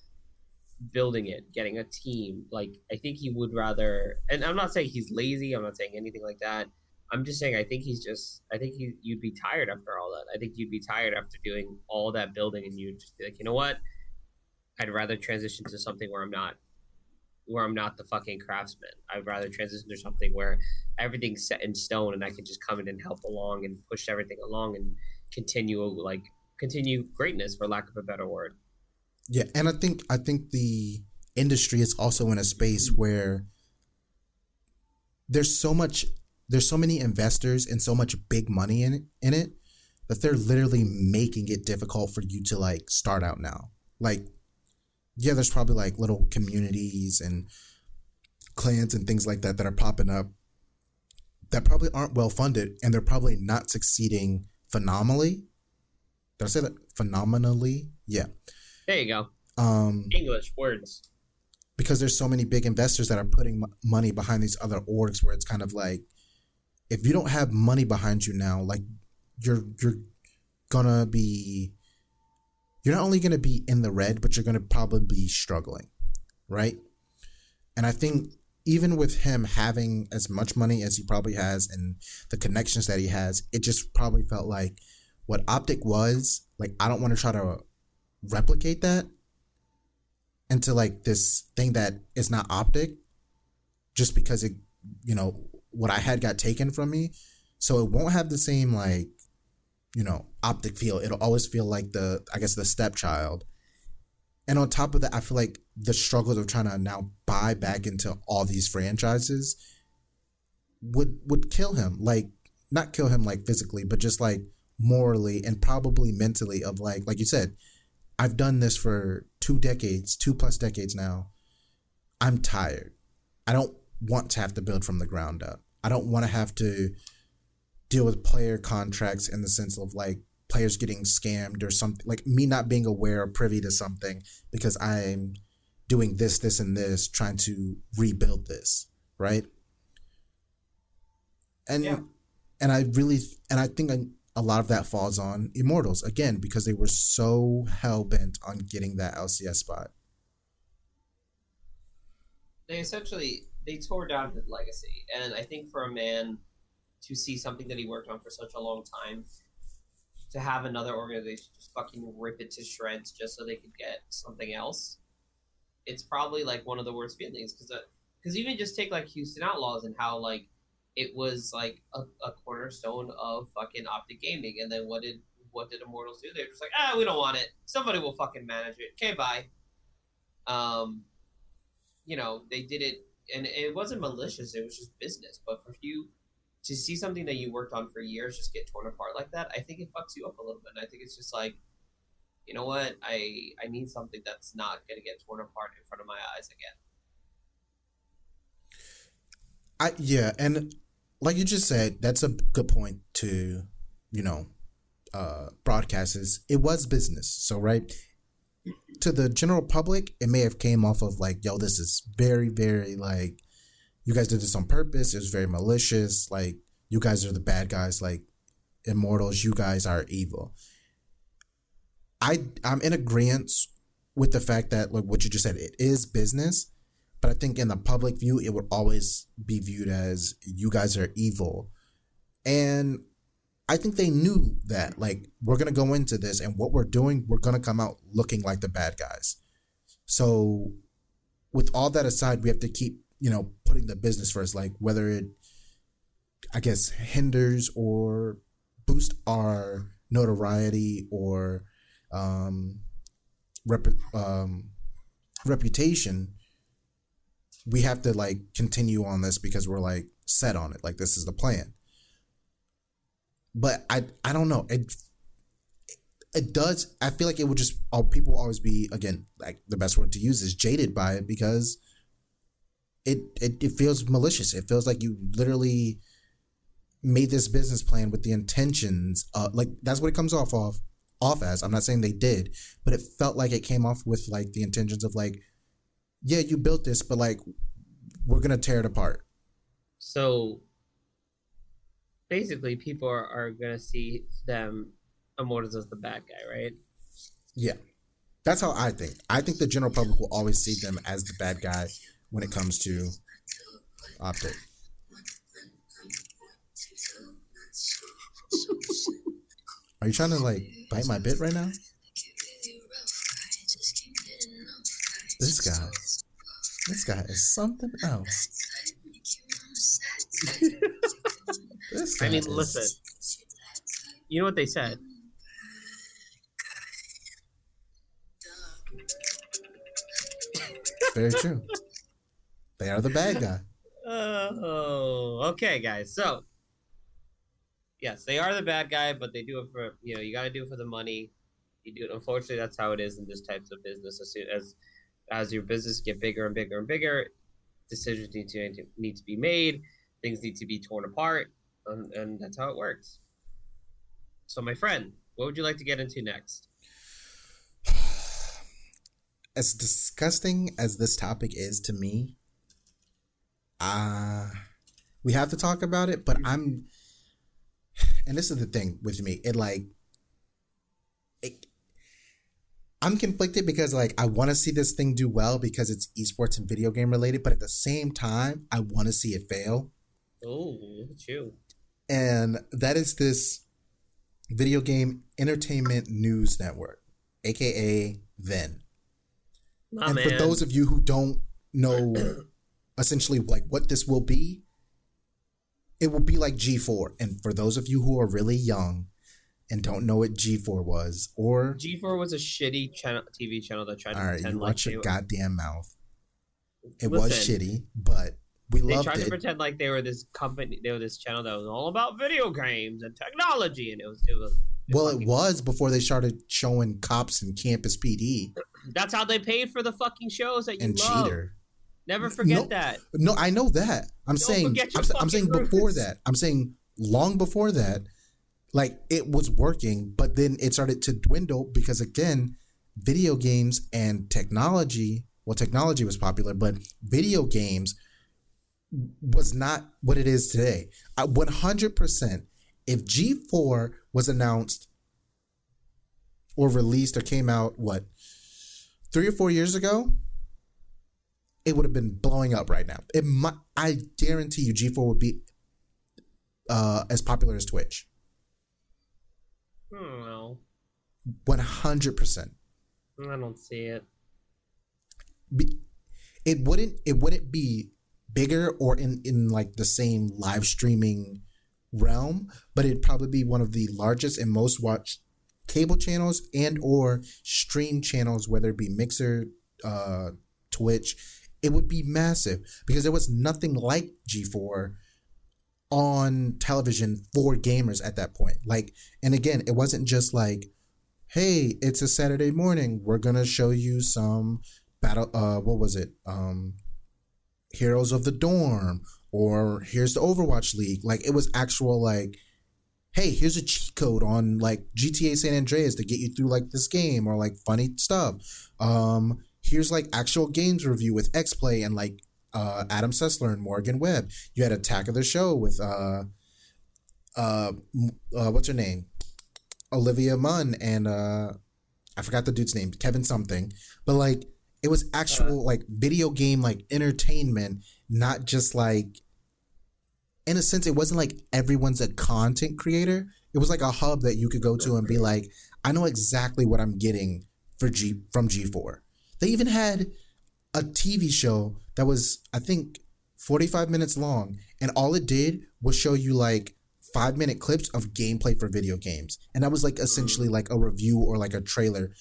building it, getting a team. Like I think he would rather. And I'm not saying he's lazy. I'm not saying anything like that. I'm just saying, I think he's just, I think he, you'd be tired after all that. I think you'd be tired after doing all that building and you'd just be like, you know what? I'd rather transition to something where I'm not, where I'm not the fucking craftsman. I'd rather transition to something where everything's set in stone and I can just come in and help along and push everything along and continue like continue greatness for lack of a better word. Yeah, and I think I think the industry is also in a space where there's so much there's so many investors and so much big money in it, in it that they're literally making it difficult for you to like start out now. Like yeah, there's probably like little communities and clans and things like that that are popping up that probably aren't well funded and they're probably not succeeding phenomenally. Did I say that phenomenally? Yeah. There you go. Um, English words. Because there's so many big investors that are putting m- money behind these other orgs, where it's kind of like, if you don't have money behind you now, like you're you're gonna be, you're not only gonna be in the red, but you're gonna probably be struggling, right? And I think even with him having as much money as he probably has and the connections that he has, it just probably felt like what OpTic was. Like I don't want to try to replicate that into like this thing that is not optic just because it you know what i had got taken from me so it won't have the same like you know optic feel it'll always feel like the i guess the stepchild and on top of that i feel like the struggles of trying to now buy back into all these franchises would would kill him like not kill him like physically but just like morally and probably mentally of like like you said I've done this for two decades, two plus decades now. I'm tired. I don't want to have to build from the ground up. I don't want to have to deal with player contracts in the sense of like players getting scammed or something like me not being aware or privy to something because I'm doing this, this, and this, trying to rebuild this, right? And yeah. and I really and I think I a lot of that falls on Immortals again because they were so hell bent on getting that LCS spot. They essentially they tore down his legacy, and I think for a man to see something that he worked on for such a long time, to have another organization just fucking rip it to shreds just so they could get something else, it's probably like one of the worst feelings because because uh, even just take like Houston Outlaws and how like it was like a, a cornerstone of fucking OpTic Gaming. And then what did what did Immortals do? They're just like, ah, we don't want it. Somebody will fucking manage it. Okay, bye. Um, you know, they did it, and it wasn't malicious. It was just business. But for you to see something that you worked on for years just get torn apart like that, I think it fucks you up a little bit. And I think it's just like, you know what? I I need something that's not gonna get torn apart in front of my eyes again. I yeah, and like you just said, that's a good point to, you know, uh, broadcasters. It was business, so right to the general public, it may have came off of like, yo, this is very, very like, you guys did this on purpose. It was very malicious. Like, you guys are the bad guys. Like, immortals, you guys are evil. I I'm in agreement with the fact that like what you just said, it is business, but I think in the public view, it would always be viewed as you guys are evil. And I think they knew that, like, we're to go into this and what we're doing, we're to come out looking like the bad guys. So, with all that aside, we have to keep, you know, putting the business first, like, whether it, I guess, hinders or boost our notoriety or um, rep- um, reputation we have to like continue on this because we're like set on it. Like this is the plan. But I I don't know. It it does I feel like it would just all people always be again, like the best word to use is jaded by it because it it, it feels malicious. It feels like you literally made this business plan with the intentions uh like that's what it comes off of off as. I'm not saying they did, but it felt like it came off with like the intentions of like yeah, you built this, but like we're gonna tear it apart. So basically, people are, are gonna see them Immortals as the bad guy, right? Yeah, that's how I think. I think the general public will always see them as the bad guy when it comes to OpTic. Are you trying to like bite my bit right now? This guy. This guy is something else. this guy I mean, is... listen. You know what they said. Very true. They are the bad guy. Oh, okay, guys. So, yes, they are the bad guy, but they do it for you know you got to do it for the money. You do it. Unfortunately, that's how it is in this types of business. As soon as as your business get bigger and bigger and bigger, decisions need to need to be made. Things need to be torn apart, and, and that's how it works. So, my friend, what would you like to get into next? As disgusting as this topic is to me, uh we have to talk about it, but I'm and this is the thing with me. It like it, I'm conflicted because like I want to see this thing do well because it's esports and video game related, but at the same time, I want to see it fail. Oh, look at you. And that is this video game entertainment news network, aka VENN. My and man. for those of you who don't know essentially like what this will be, it will be like G4. And for those of you who are really young and don't know what G4 was, or G4 was a shitty channel, TV channel that tried to all right, pretend you like watch your goddamn mouth. It was shitty, but we They loved tried to pretend like they were this company, they were this channel that was all about video games and technology, and it was it was. Well, it was before they started showing cops and campus PD That's how they paid for the fucking shows that you and love. cheater. Never forget No, that. No, I know that. I'm saying forget your I'm, I'm saying fucking before that. I'm saying long before that, like it was working, but then it started to dwindle because again, video games and technology. Well, technology was popular, but video games was not what it is today. I- 100%. If G4 was announced or released or came out, what, three or four years ago, it would have been blowing up right now. It might, I guarantee you, G4 would be uh, as popular as Twitch. I 100%. I don't see it. Be, it wouldn't it wouldn't be bigger or in in like the same live streaming realm, but it'd probably be one of the largest and most watched cable channels and or stream channels, whether it be Mixer, uh, Twitch. It would be massive because there was nothing like G4 on television for gamers at that point. Like, and again, it wasn't just like, hey, it's a Saturday morning. We're gonna show you some battle. Uh, what was it? Um, Heroes of the Dorm, or here's the Overwatch League. Like, it was actual like, hey, here's a cheat code on like GTA San Andreas to get you through like this game, or like funny stuff. Um, here's like actual games review with X Play and like uh, Adam Sessler and Morgan Webb. You had Attack of the Show with uh, uh, uh, what's her name, Olivia Munn, and uh, I forgot the dude's name, Kevin something. But like, it was actual like video game like entertainment, not just like. In a sense, it wasn't like everyone's a content creator. It was like a hub that you could go to and be like, I know exactly what I'm getting for G from G4. They even had a TV show that was, I think, 45 minutes long, and all it did was show you like five minute clips of gameplay for video games. And that was like essentially like a review or like a trailer.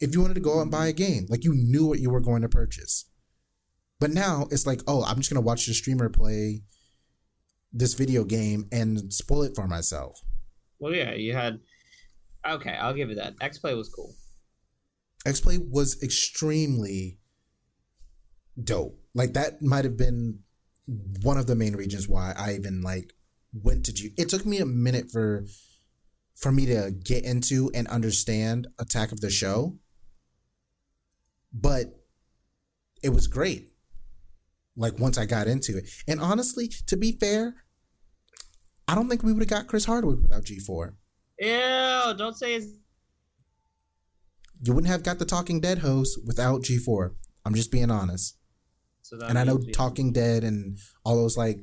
If you wanted to go out and buy a game, like you knew what you were going to purchase. But now it's like, oh, I'm just going to watch the streamer play this video game and spoil it for myself. Well, yeah, you had. Okay, I'll give you that. X Play was cool. X-Play was extremely dope. Like that might have been one of the main reasons why I even like went to G. It took me a minute for for me to get into and understand Attack of the Show, but it was great. Like once I got into it, and honestly, to be fair, I don't think we would have got Chris Hardwick without G four. Ew! Don't say his. You wouldn't have got the Talking Dead host without G four. I'm just being honest. So and I know Talking Dead and all those like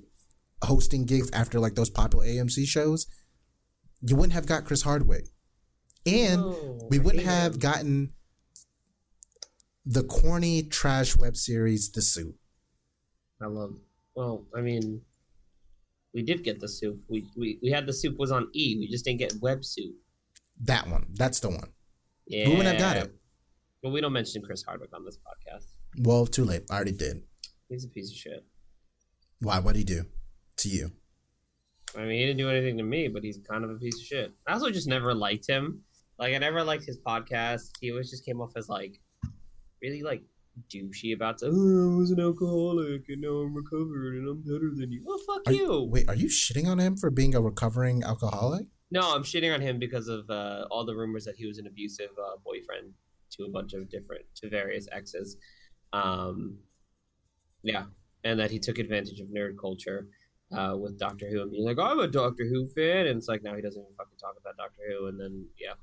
hosting gigs after like those popular AMC shows, you wouldn't have got Chris Hardwick, and No, we wouldn't have him. gotten the corny trash web series The Soup. I love. Well, I mean, we did get the soup. We we we had the soup was on E. We just didn't get web soup. That one, that's the one. Yeah, We wouldn't have got it. But we don't mention Chris Hardwick on this podcast. Well, too late. I already did. He's a piece of shit. Why? What'd he do to you? I mean, he didn't do anything to me, but he's kind of a piece of shit. I also just never liked him. Like, I never liked his podcast. He always just came off as like really like douchey about. Oh, I was an alcoholic and now I'm recovered and I'm better than you. Well, fuck Are you. Wait, are you shitting on him for being a recovering alcoholic? No, I'm shitting on him because of uh, all the rumors that he was an abusive uh, boyfriend to a bunch of different, to various exes. Um, yeah, and that he took advantage of nerd culture uh, with Doctor Who and being like, I'm a Doctor Who fan, and it's like now he doesn't even fucking talk about Doctor Who, and then yeah,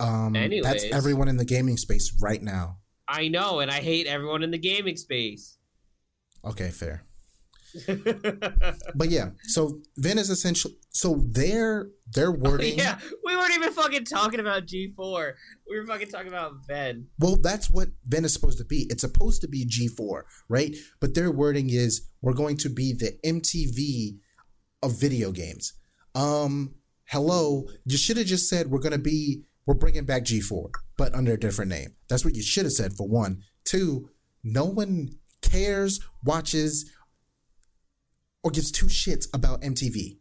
Um, that's everyone in the gaming space right now. I know, and I hate everyone in the gaming space. Okay, fair. But yeah, so VENN is essentially so their their wording. yeah, we weren't even fucking talking about G4. We were fucking talking about VENN. Well, that's what VENN is supposed to be. It's supposed to be G4, right? But their wording is we're going to be the MTV of video games. Um, hello, you should have just said we're going to be we're bringing back G4, but under a different name. That's what you should have said for one. Two, no one cares, watches, or gives two shits about MTV.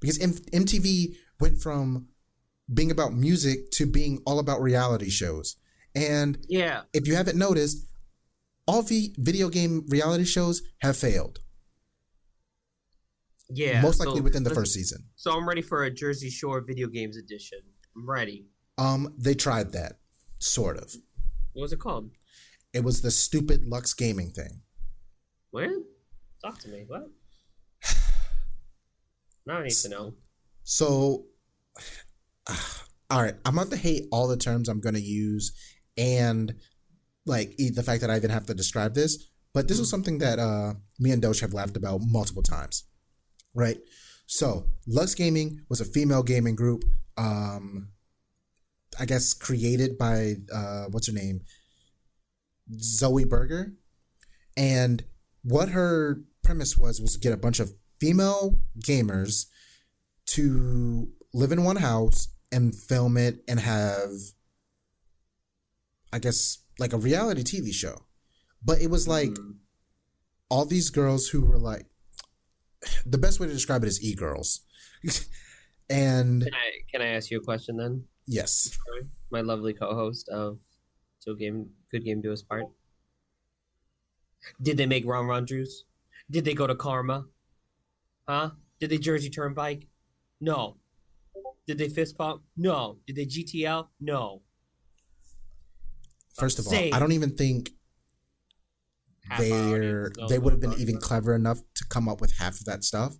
Because M- MTV went from being about music to being all about reality shows. And Yeah, if you haven't noticed, all the video game reality shows have failed. yeah. most likely so within the first season. So I'm ready for a Jersey Shore video games edition. I'm ready. Um, they tried that, sort of. What was it called? It was the stupid Lux Gaming thing. What? Talk to me. What? Now I need to know. So, all right, I'm about to hate all the terms I'm going to use and like the fact that I even have to describe this. But this is something that uh, me and Doge have laughed about multiple times, right? So, Lux Gaming was a female gaming group, um, I guess created by uh, what's her name, Zoe Berger, and what her premise was was to get a bunch of female gamers to live in one house and film it and have I guess like a reality TV show. But it was like Mhm. all these girls who were like the best way to describe it is e-girls. and Can I can I ask you a question then? yes. My lovely co-host of So Game Good Game Do Us Part. Did they make Ron Ron Juice? Did they go to Karma? Huh? Did they Jersey Turnpike? No. Did they fist pump? No. Did they GTL? No. First of all, Same. I don't even think Half they're they would have been even clever enough to come up with half of that stuff.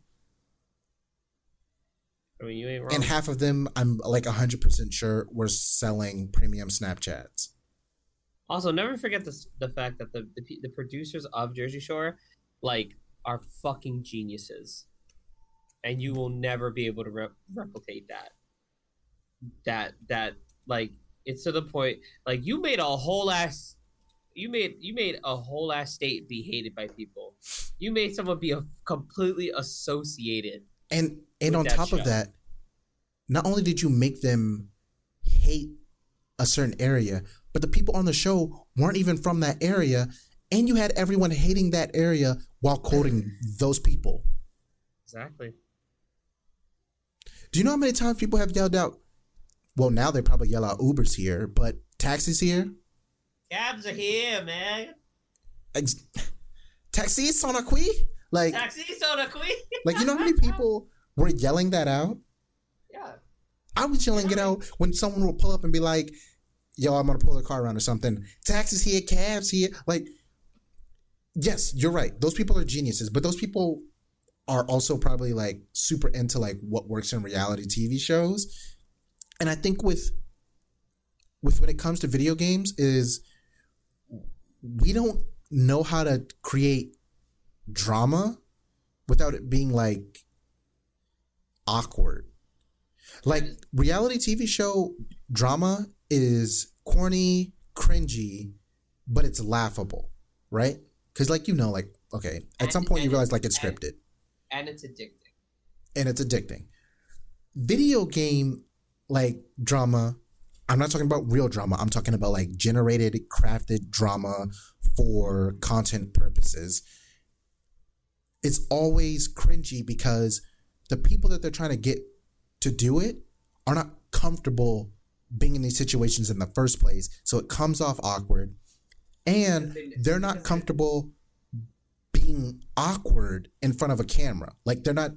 I mean, you ain't wrong. And half of them I'm like 100% sure were selling premium Snapchats. Also, never forget the the fact that the, the the producers of Jersey Shore, like, are fucking geniuses, and you will never be able to re- replicate that. That that like it's to the point like you made a whole ass, you made you made a whole ass state be hated by people. You made someone be a, completely associated. And and on top show. of that, not only did you make them hate a certain area, but the people on the show weren't even from that area, and you had everyone hating that area while quoting those people. Exactly. Do you know how many times people have yelled out? Well, now they probably yell out Ubers here, but taxis here. Cabs are here, man. Ex- Taxis son qui? Like, Taxi soda queen. like you know how many people were yelling that out? yeah. I was yelling it out when someone would pull up and be like, "Yo, I'm gonna pull the car around or something." Taxis here, cabs here. Like, yes, you're right. Those people are geniuses, but those people are also probably like super into like what works in reality TV shows. And I think with with when it comes to video games is we don't know how to create drama without it being like awkward. Like reality TV show drama is corny, cringy, but it's laughable, right? Because like you know, like okay, at And- some point you realize like it's and- scripted And it's addicting. and it's addicting. Video game like drama I'm not talking about real drama. I'm talking about like generated, crafted drama for content purposes. It's always cringy because the people that they're trying to get to do it are not comfortable being in these situations in the first place. So it comes off awkward. And they're not comfortable being awkward in front of a camera. Like they're not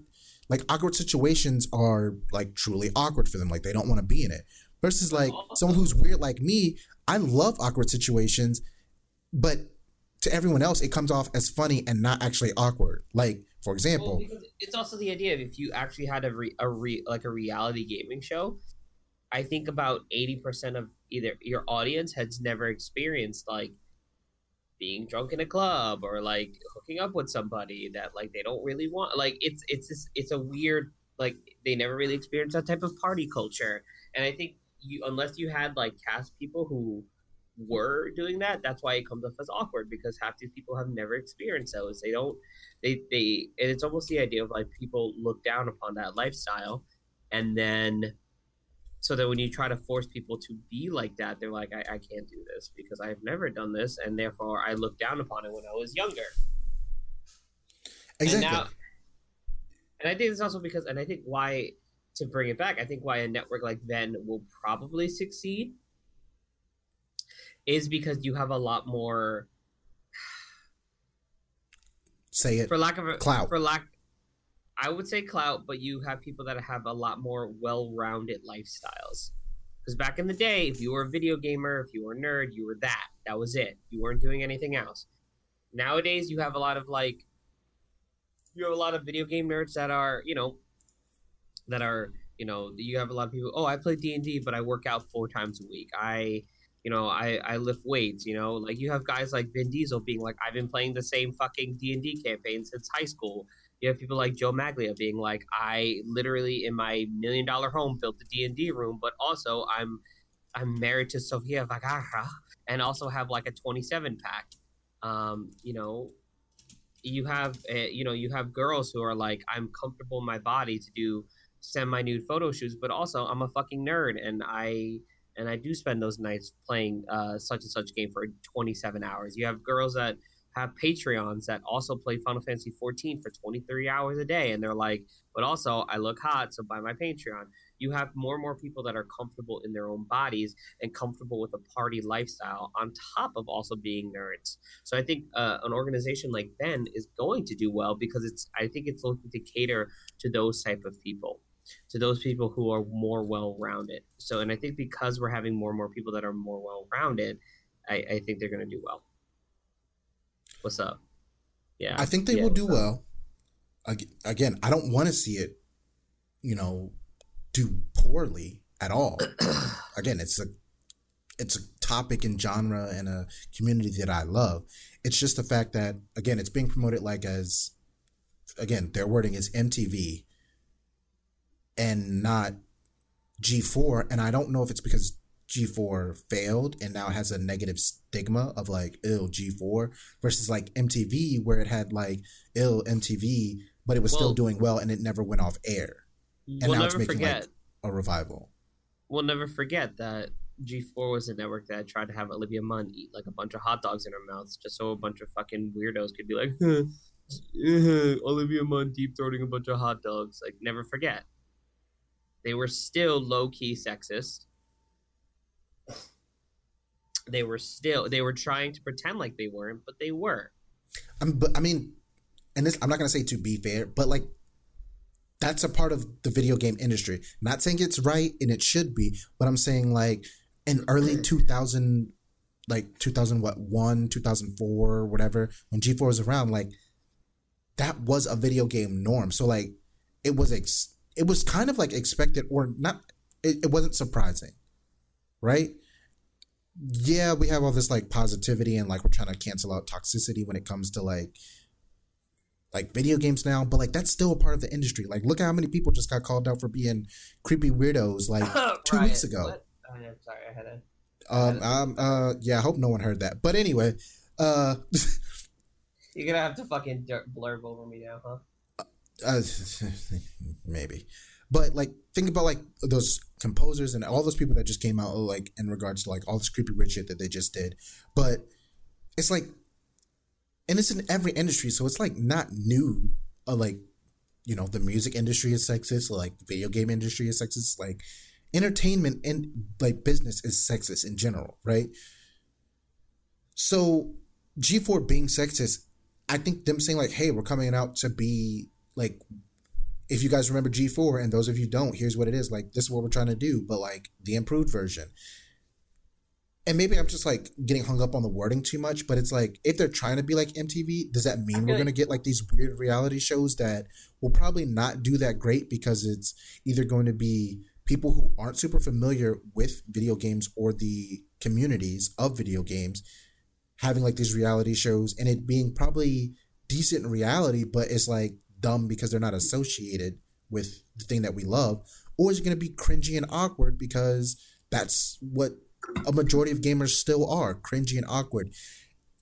like awkward situations are like truly awkward for them. Like they don't want to be in it. Versus like someone who's weird like me, I love awkward situations, but to everyone else, it comes off as funny and not actually awkward. Like for example, Well, it's also the idea of if you actually had a re, a re, like a reality gaming show, I think about eighty percent of either your audience has never experienced like being drunk in a club or like hooking up with somebody that like they don't really want. Like it's it's this, it's a weird like they never really experienced that type of party culture, and I think you unless you had like cast people who were doing that that's why it comes off as awkward because half these people have never experienced those they don't they they and it's almost the idea of like people look down upon that lifestyle and then so that when you try to force people to be like that they're like i, I can't do this because i've never done this and therefore i looked down upon it when i was younger exactly. and now and i think it's also because and i think why to bring it back i think why a network like Venn will probably succeed is because you have a lot more Say it. for lack of a Clout. for lack i would say clout but you have people that have a lot more well-rounded lifestyles. Because back in the day if you were a video gamer if you were a nerd you were that. That was it. You weren't doing anything else. Nowadays you have a lot of like you have a lot of video game nerds that are you know that are you know you have a lot of people oh i play d&d but i work out four times a week. I you know i i lift weights you know? Like you have guys like vin diesel being like i've been playing the same fucking d&d campaign since high school you have people like Joe Manganiello being like i literally in my million dollar home built the d&d room but also i'm i'm married to sofia vergara and also have like a 27 pack um you know you have uh, you know you have girls who are like i'm comfortable in my body to do semi nude photo shoots, but also I'm a fucking nerd and I and I do spend those nights playing uh, such and such game for 27 hours. You have girls that have Patreons that also play Final Fantasy 14 for 23 hours a day, and they're like, but also I look hot, so buy my Patreon. You have more and more people that are comfortable in their own bodies and comfortable with a party lifestyle, on top of also being nerds. So I think uh, an organization like VENN is going to do well because it's. I think it's looking to cater to those type of people to those people who are more well-rounded. So, and I think because we're having more and more people that are more well-rounded, I, I think they're going to do well. What's up? Yeah, I think they Yeah, will do well. Again, I don't want to see it, you know, do poorly at all. Again, it's a it's a topic and genre and a community that I love. It's just the fact that again, it's being promoted like as again, their wording is MTV and not G4 and I don't know if it's because G4 failed and now has a negative stigma of like ill G4 versus like MTV where it had like ill MTV but it was still doing well and it never went off air and we'll now it's making forget. like a revival. we'll never forget that G4 was a network that tried to have Olivia Munn eat like a bunch of hot dogs in her mouth just so a bunch of fucking weirdos could be like, eh, Olivia Munn deep throating a bunch of hot dogs. Like, never forget. They were still low key sexist. They were still, they were trying to pretend like they weren't, but they were. I'm, but I mean, and this I'm not gonna say to be fair, but like that's a part of the video game industry. Not saying it's right and it should be, but I'm saying like in early 2000, like 2000 what one 2004 whatever when G4 was around, like that was a video game norm. So like it was ex- it was kind of like expected or not. It, it wasn't surprising, right? Yeah, we have all this like positivity and like we're trying to cancel out toxicity when it comes to like like video games now, but like that's still a part of the industry. Like, look at how many people just got called out for being creepy weirdos like two Ryan, weeks ago. what? Oh, yeah, sorry, I had a. Um, um, uh, yeah, I hope no one heard that. But anyway, uh, You're gonna have to fucking blurb over me now, huh? uh maybe, But like think about like those composers and all those people that just came out like in regards to like all this creepy rich shit that they just did. But it's like and it's in every industry, so it's like not new. Uh, like you know, the music industry is sexist, like the video game industry is sexist, like entertainment and like business is sexist in general, right? So G4 being sexist, I think them saying like, "Hey, we're coming out to be like." If you guys remember G4, and those of you don't, here's what it is. Like, this is what we're trying to do, but like the improved version and maybe I'm just like getting hung up on the wording too much, but it's like if they're trying to be like MTV, does that mean we're like- gonna get like these weird reality shows that will probably not do that great because it's either going to be people who aren't super familiar with video games or the communities of video games having like these reality shows and it being probably decent in reality, but it's like dumb because they're not associated with the thing that we love, or is it gonna be cringy and awkward because that's what a majority of gamers still are cringy and awkward.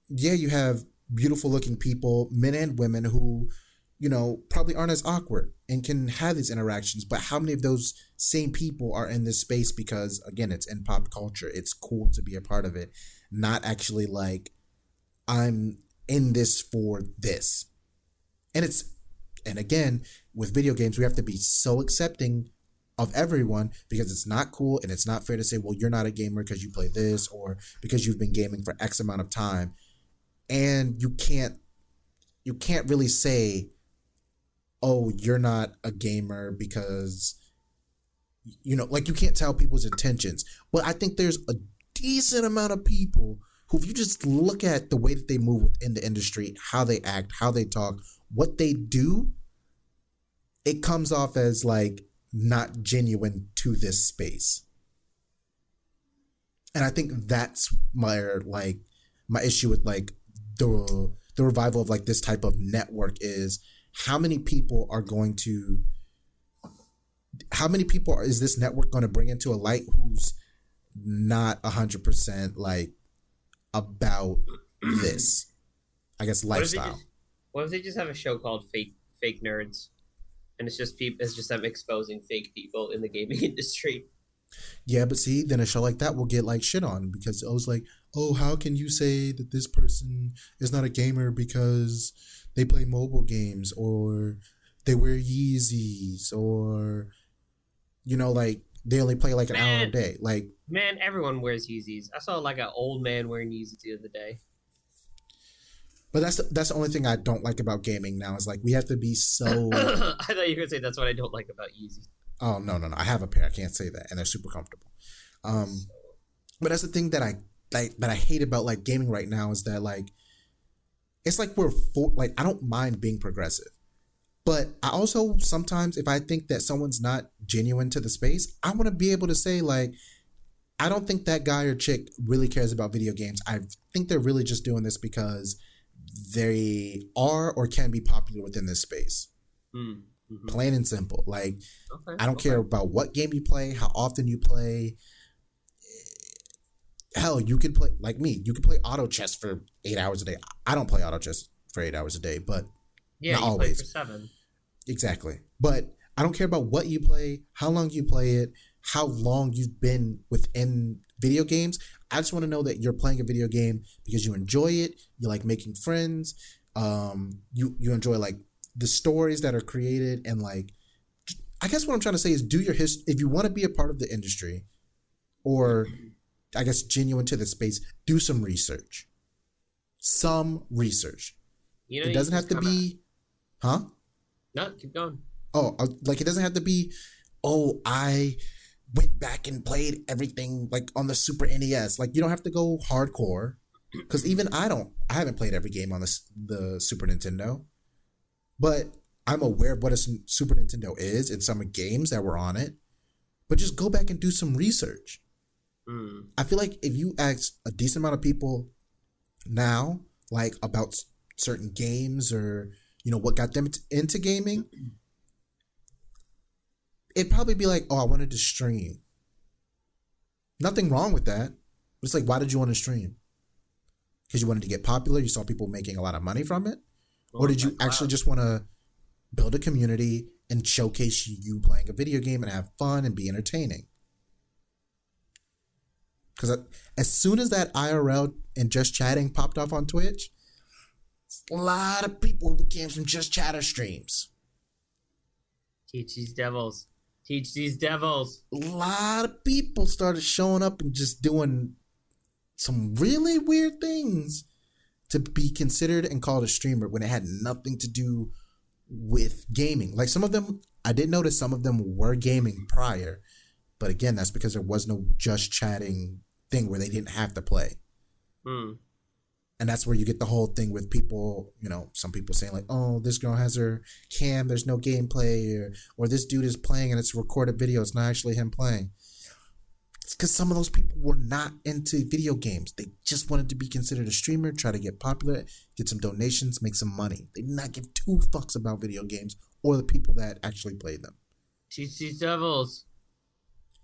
Yeah, you have beautiful looking people, men and women, who, you know, probably aren't as awkward and can have these interactions. But how many of those same people are in this space because, again, it's in pop culture? It's cool to be a part of it, not actually like, I'm in this for this. And it's, and again, with video games, we have to be so accepting of everyone because it's not cool and it's not fair to say, well, you're not a gamer because you play this or because you've been gaming for X amount of time. And you can't you can't really say, oh, you're not a gamer because you know, like you can't tell people's intentions. But I think there's a decent amount of people who if you just look at the way that they move within the industry, how they act, how they talk, what they do, it comes off as like not genuine to this space. And I think that's my like my issue with like the the revival of like this type of network is how many people are going to how many people is this network going to bring into a light who's not 100% like about this i guess lifestyle what if, just, what if they just have a show called fake fake nerds? And it's just people it's just them exposing fake people in the gaming industry. Yeah but see then a show like that will get like shit on because it was like oh how can you say that this person is not a gamer because they play mobile games or they wear yeezys or you know like they only play like an man, hour a day like man everyone wears yeezys i saw like an old man wearing yeezys the other day but that's the, that's the only thing I don't like about gaming now is like we have to be so. I thought you were gonna say that's what I don't like about Yeezys. Oh no no no! I have a pair. I can't say that, and they're super comfortable. Um, but that's the thing that I like that I hate about like gaming right now is that like it's like we're for like I don't mind being progressive, but I also sometimes if I think that someone's not genuine to the space, I want to be able to say like. I don't think that guy or chick really cares about video games. I think they're really just doing this because they are or can be popular within this space. Mm, hmm Plain and simple. Like okay, I don't okay. care about what game you play, how often you play. Hell, you could play like me. You could play auto chess for eight hours a day. I don't play auto chess for eight hours a day, but yeah, not always. for seven. Exactly, but I don't care about what you play, how long you play it, how long you've been within video games. I just want to know that you're playing a video game because you enjoy it. You like making friends. Um, you you enjoy like the stories that are created and like. I guess what I'm trying to say is do your history if you want to be a part of the industry, or I guess genuine to the space. Do some research. Some research. You know, it doesn't have to be, huh? No, keep going. Oh, uh, like it doesn't have to be. Oh, I went back and played everything like on the Super NES. Like you don't have to go hardcore because even I don't. I haven't played every game on the the Super Nintendo, but I'm aware of what a Super Nintendo is and some games that were on it. But just go back and do some research. Mm. I feel like if you ask a decent amount of people now, like about certain games or you know what got them into gaming, it'd probably be like, oh, I wanted to stream. Nothing wrong with that. It's like, why did you want to stream? Because you wanted to get popular. You saw people making a lot of money from it, or did you actually just want to build a community, and showcase you playing a video game and have fun and be entertaining. Because as soon as that IRL and just chatting popped off on Twitch, a lot of people became from just chatter streams. Teach these devils. Teach these devils. A lot of people started showing up and just doing some really weird things to be considered and called a streamer when it had nothing to do with gaming. Like some of them, I did notice some of them were gaming prior, but again, that's because there was no just chatting thing where they didn't have to play. Hmm. And that's where you get the whole thing with people, you know, some people saying like, "Oh, this girl has her cam, there's no gameplay," or, or "This dude is playing and it's a recorded video, it's not actually him playing." It's because some of those people were not into video games. They just wanted to be considered a streamer, try to get popular, get some donations, make some money. They did not give two fucks about video games or the people that actually played them. Teach these devils.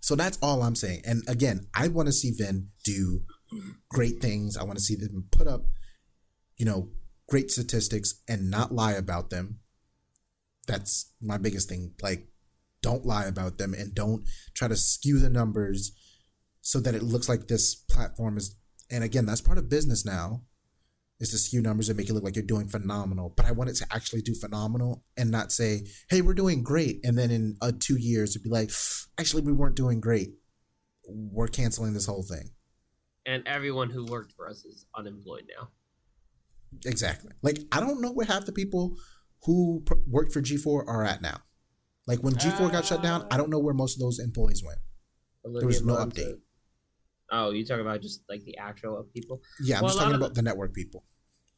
So that's all I'm saying. And again, I want to see VENN do great things. I want to see them put up, you know, great statistics and not lie about them. That's my biggest thing. Like, don't lie about them and don't try to skew the numbers so that it looks like this platform is. And again, that's part of business now is to skew numbers and make it look like you're doing phenomenal. But I want it to actually do phenomenal and not say, hey, we're doing great. And then in uh, two years, it'd be like, actually, we weren't doing great. We're canceling this whole thing. And everyone who worked for us is unemployed now. Exactly. Like, I don't know where half the people who pr- worked for G4 are at now. Like, when G4 got shut down, I don't know where most of those employees went. Olivia was no update. Oh, you talking about just like the actual people? Yeah, I'm Well, just talking about the network people.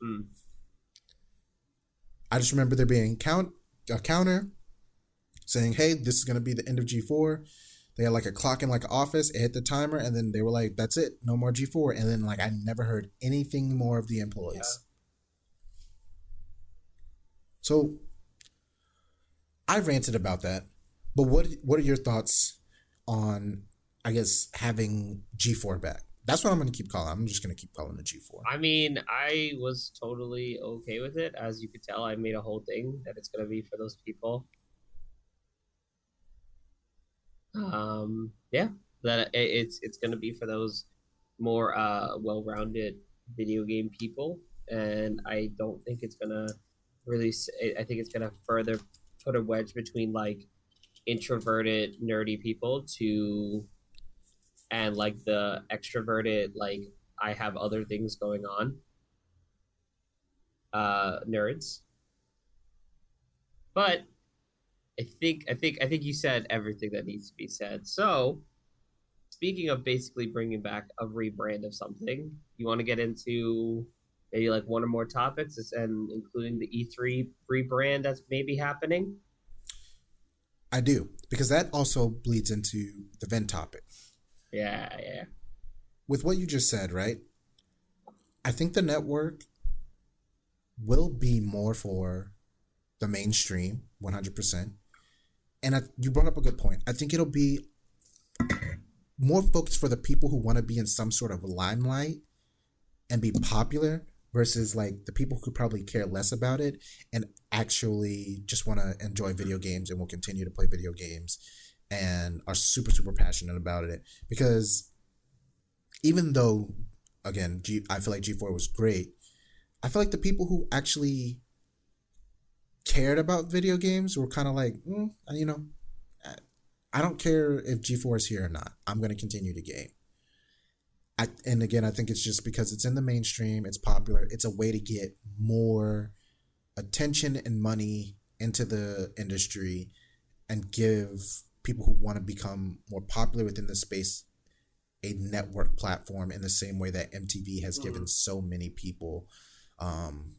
Hmm. I just remember there being count a counter saying, "Hey, this is going to be the end of G4." They had like a clock in like an office. It hit the timer, and then they were like, "That's it, no more G4." And then like I never heard anything more of the employees. So I ranted about that, but what what are your thoughts on, I guess, having G4 back? That's what I'm going to keep calling. I'm just going to keep calling it G4. I mean, I was totally okay with it. As you could tell, I made a whole thing that it's gonna be for those people. Um, yeah, that it, it's it's gonna be for those more uh well-rounded video game people, and I don't think it's gonna really. I think it's gonna further put a wedge between like introverted nerdy people to and like the extroverted like I have other things going on. Uh, nerds. But I think I think I think you said everything that needs to be said. So, speaking of basically bringing back a rebrand of something, you want to get into maybe like one or more topics, and including the E3 rebrand that's maybe happening. I do because that also bleeds into the VENN topic. Yeah, yeah. with what you just said, right? I think the network will be more for the mainstream, 100%. And I, you brought up a good point. I think it'll be more focused for the people who want to be in some sort of limelight and be popular versus like the people who probably care less about it and actually just want to enjoy video games and will continue to play video games and are super super passionate about it because even though again G, I feel like G4 was great I feel like the people who actually cared about video games were kind of like mm, you know I- don't care if G4 is here or not. I'm going to continue to game. I, and again I think it's just because it's in the mainstream it's popular it's a way to get more attention and money into the industry and give people who want to become more popular within the space a network platform in the same way that MTV has given so many people um,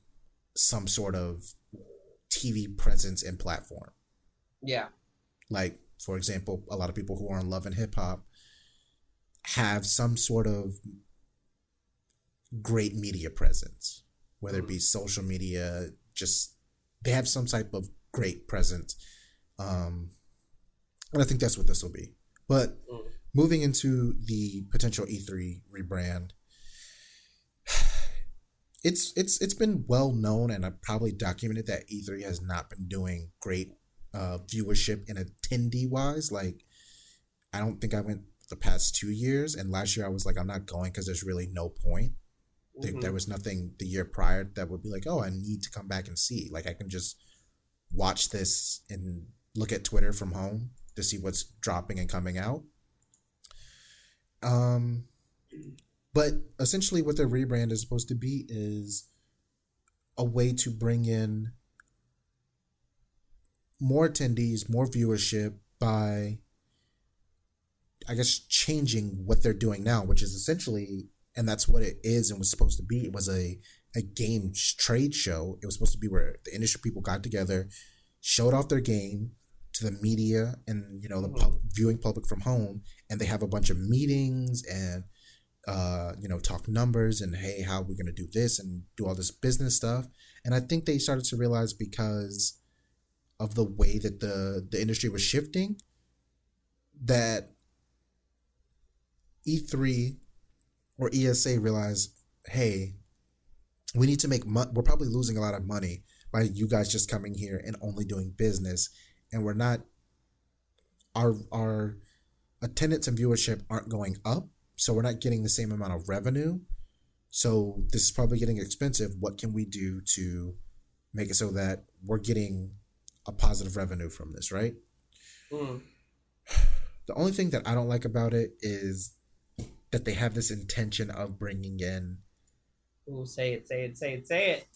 some sort of TV presence and platform. Yeah. Like, for example, a lot of people who are in love and hip hop have some sort of great media presence, whether it be social media, just they have some type of great presence. Um, and I think that's what this will be. But Mm. moving into the potential E3 rebrand, it's it's it's been well known and I've probably documented that E3 has not been doing great uh, viewership and attendee wise. Like, I don't think I went the past two years, and last year I was like, I'm not going because there's really no point. Mm-hmm. There, there was nothing the year prior that would be like, oh, I need to come back and see. Like, I can just watch this and look at Twitter from home to see what's dropping and coming out. Um, but essentially, what their rebrand is supposed to be is a way to bring in more attendees, more viewership by, I guess, changing what they're doing now, which is essentially, and that's what it is and was supposed to be. It was a a game trade show. It was supposed to be where the industry people got together, showed off their game to the media and you know the mm-hmm. pub- viewing public from home, and they have a bunch of meetings and uh, you know talk numbers and hey, how we're gonna do this and do all this business stuff. And I think they started to realize because of the way that the the industry was shifting that E3 or ESA realized, hey, we need to make money. We're probably losing a lot of money by you guys just coming here and only doing business, and we're not. Our our attendance and viewership aren't going up, so we're not getting the same amount of revenue. So this is probably getting expensive. What can we do to make it so that we're getting a positive revenue from this, right? Mm. The only thing that I don't like about it is that they have this intention of bringing in. Ooh, say it, say it, say it, say it.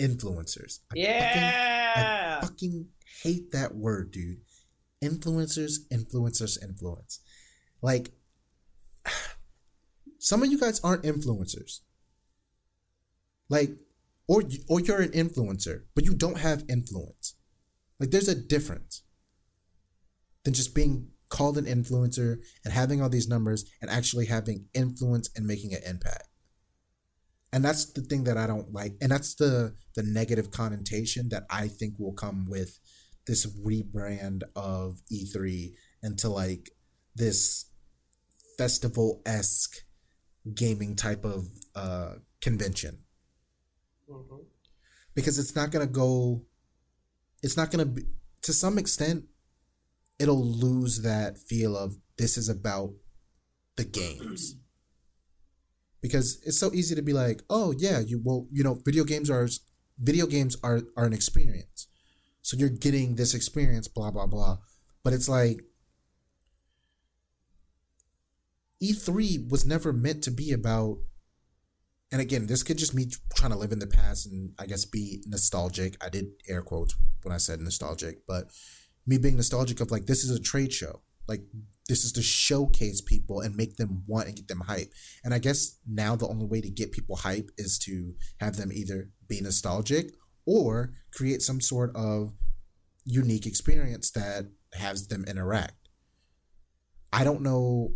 Influencers. I yeah. Fucking, I fucking hate that word, dude. Influencers, influencers, influence. Like, some of you guys aren't influencers. Like, or or you're an influencer, but you don't have influence. Like there's a difference than just being called an influencer and having all these numbers and actually having influence and making an impact. And that's the thing that I don't like. And that's the the negative connotation that I think will come with this rebrand of E3 into like this festival esque gaming type of uh, convention. Mm-hmm. Because it's not going to go it's not going to be to some extent it'll lose that feel of this is about the games because it's so easy to be like oh yeah you well you know video games are video games are are an experience so you're getting this experience blah blah blah but it's like E3 was never meant to be about and again, this could just me trying to live in the past and I guess be nostalgic. I did air quotes when I said nostalgic, but me being nostalgic of like this is a trade show. Like this is to showcase people and make them want and get them hype. And I guess now the only way to get people hype is to have them either be nostalgic or create some sort of unique experience that has them interact. I don't know.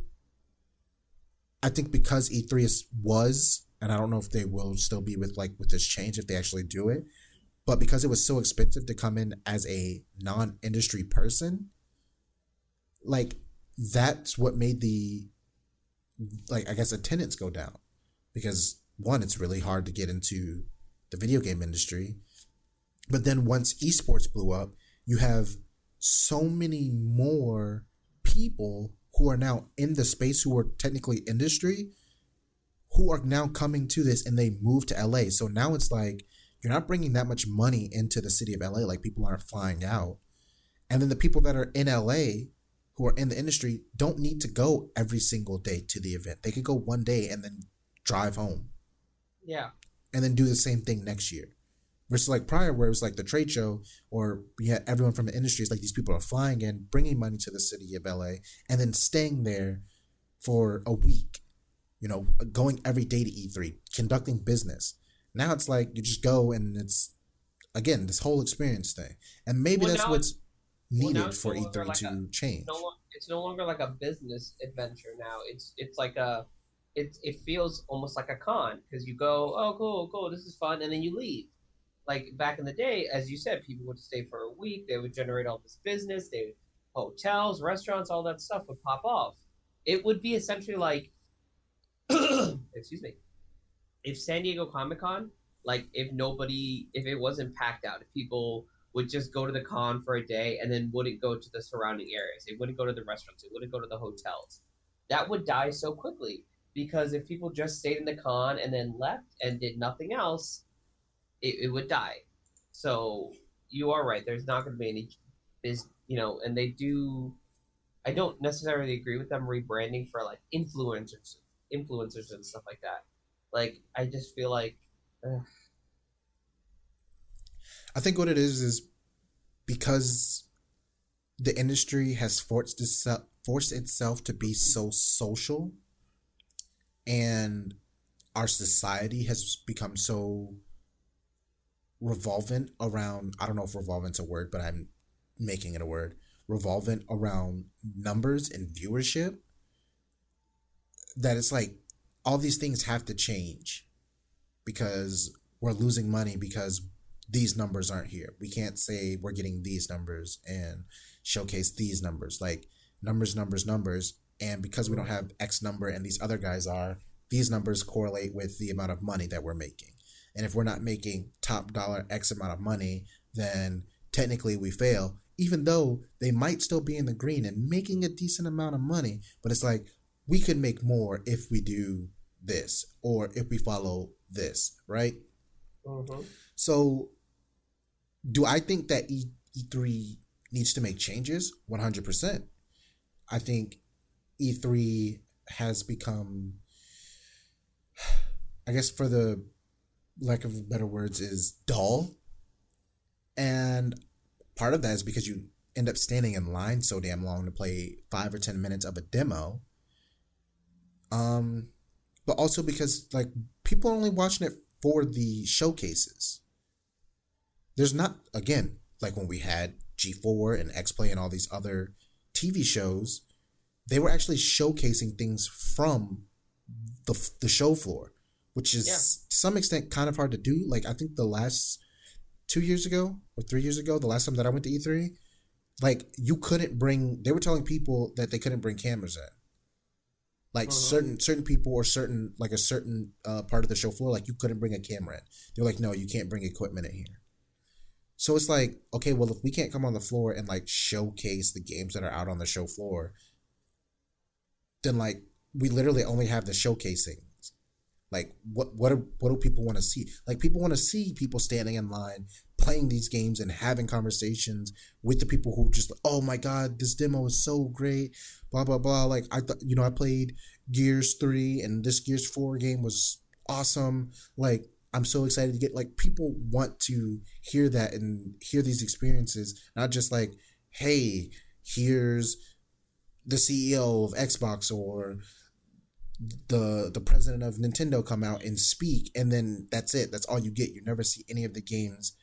I think because E3 is, was and I don't know if they will still be with like with this change if they actually do it. But because it was so expensive to come in as a non-industry person, like that's what made the like I guess attendance go down. Because one, it's really hard to get into the video game industry. But then once esports blew up, you have so many more people who are now in the space who are technically industry who are now coming to this and they move to LA. So now it's like you're not bringing that much money into the city of LA. Like people aren't flying out. And then the people that are in LA who are in the industry don't need to go every single day to the event. They could go one day and then drive home. Yeah. And then do the same thing next year. Versus like prior, where it was like the trade show, or we had everyone from the industry. It's like these people are flying in, bringing money to the city of LA, and then staying there for a week you know, going every day to E3, conducting business. Now it's like you just go and it's again this whole experience thing, and maybe well, that's what's needed well, for no E3 like to a, change. No, it's no longer like a business adventure now. It's it's like a it it feels almost like a con because you go, oh cool, cool, this is fun, and then you leave. Like back in the day, as you said, people would stay for a week. They would generate all this business. They hotels, restaurants, all that stuff would pop off. It would be essentially like excuse me, if San Diego Comic Con, like if nobody, if it wasn't packed out, if people would just go to the con for a day and then wouldn't go to the surrounding areas, they wouldn't go to the restaurants, they wouldn't go to the hotels, that would die so quickly because if people just stayed in the con and then left and did nothing else, it, it would die. So you are right. There's not going to be any, is you know, and they do. I don't necessarily agree with them rebranding for like influencers, influencers and stuff like that. Like I just feel like. Ugh. I think what it is is because the industry has forced itself forced itself to be so social and our society has become so revolvent around I don't know if revolvent's a word, but I'm making it a word. Revolvent around numbers and viewership. That it's like all these things have to change because we're losing money because these numbers aren't here. We can't say we're getting these numbers and showcase these numbers. Like numbers, numbers, numbers. And because we don't have X number and these other guys are, these numbers correlate with the amount of money that we're making. And if we're not making top dollar X amount of money, then technically we fail, even though they might still be in the green and making a decent amount of money. But it's like, we could make more if we do this or if we follow this, right? Mhm. So, do I think that E E3 needs to make changes? 100%. I think E3 has become, I guess, for the lack of better words, is dull. And part of that is because you end up standing in line so damn long to play five or 10 minutes of a demo. Um, but also because, like, people are only watching it for the showcases. There's not, again, like when we had G4 and X Play and all these other TV shows, they were actually showcasing things from the, the show floor, which is Yeah. to some extent kind of hard to do. Like, I think the last two years ago or three years ago, the last time that I went to E3, like, you couldn't bring, they were telling people that they couldn't bring cameras in. Like Mhm. certain certain people or certain like a certain uh, part of the show floor, like you couldn't bring a camera in. They're like, no, you can't bring equipment in here. So it's like, okay, well, if we can't come on the floor and like showcase the games that are out on the show floor, then like we literally only have the showcasing. Like, what what are, what do people want to see? Like, people want to see people standing in line playing these games and having conversations with the people who just, oh my god, this demo is so great, blah blah blah. Like, I thought, you know, I played Gears three and this Gears four game was awesome. Like, I'm so excited to get like people want to hear that and hear these experiences, not just like, hey, here's the CEO of Xbox or the the president of Nintendo come out and speak, and then that's it. That's all you get. You never see any of the games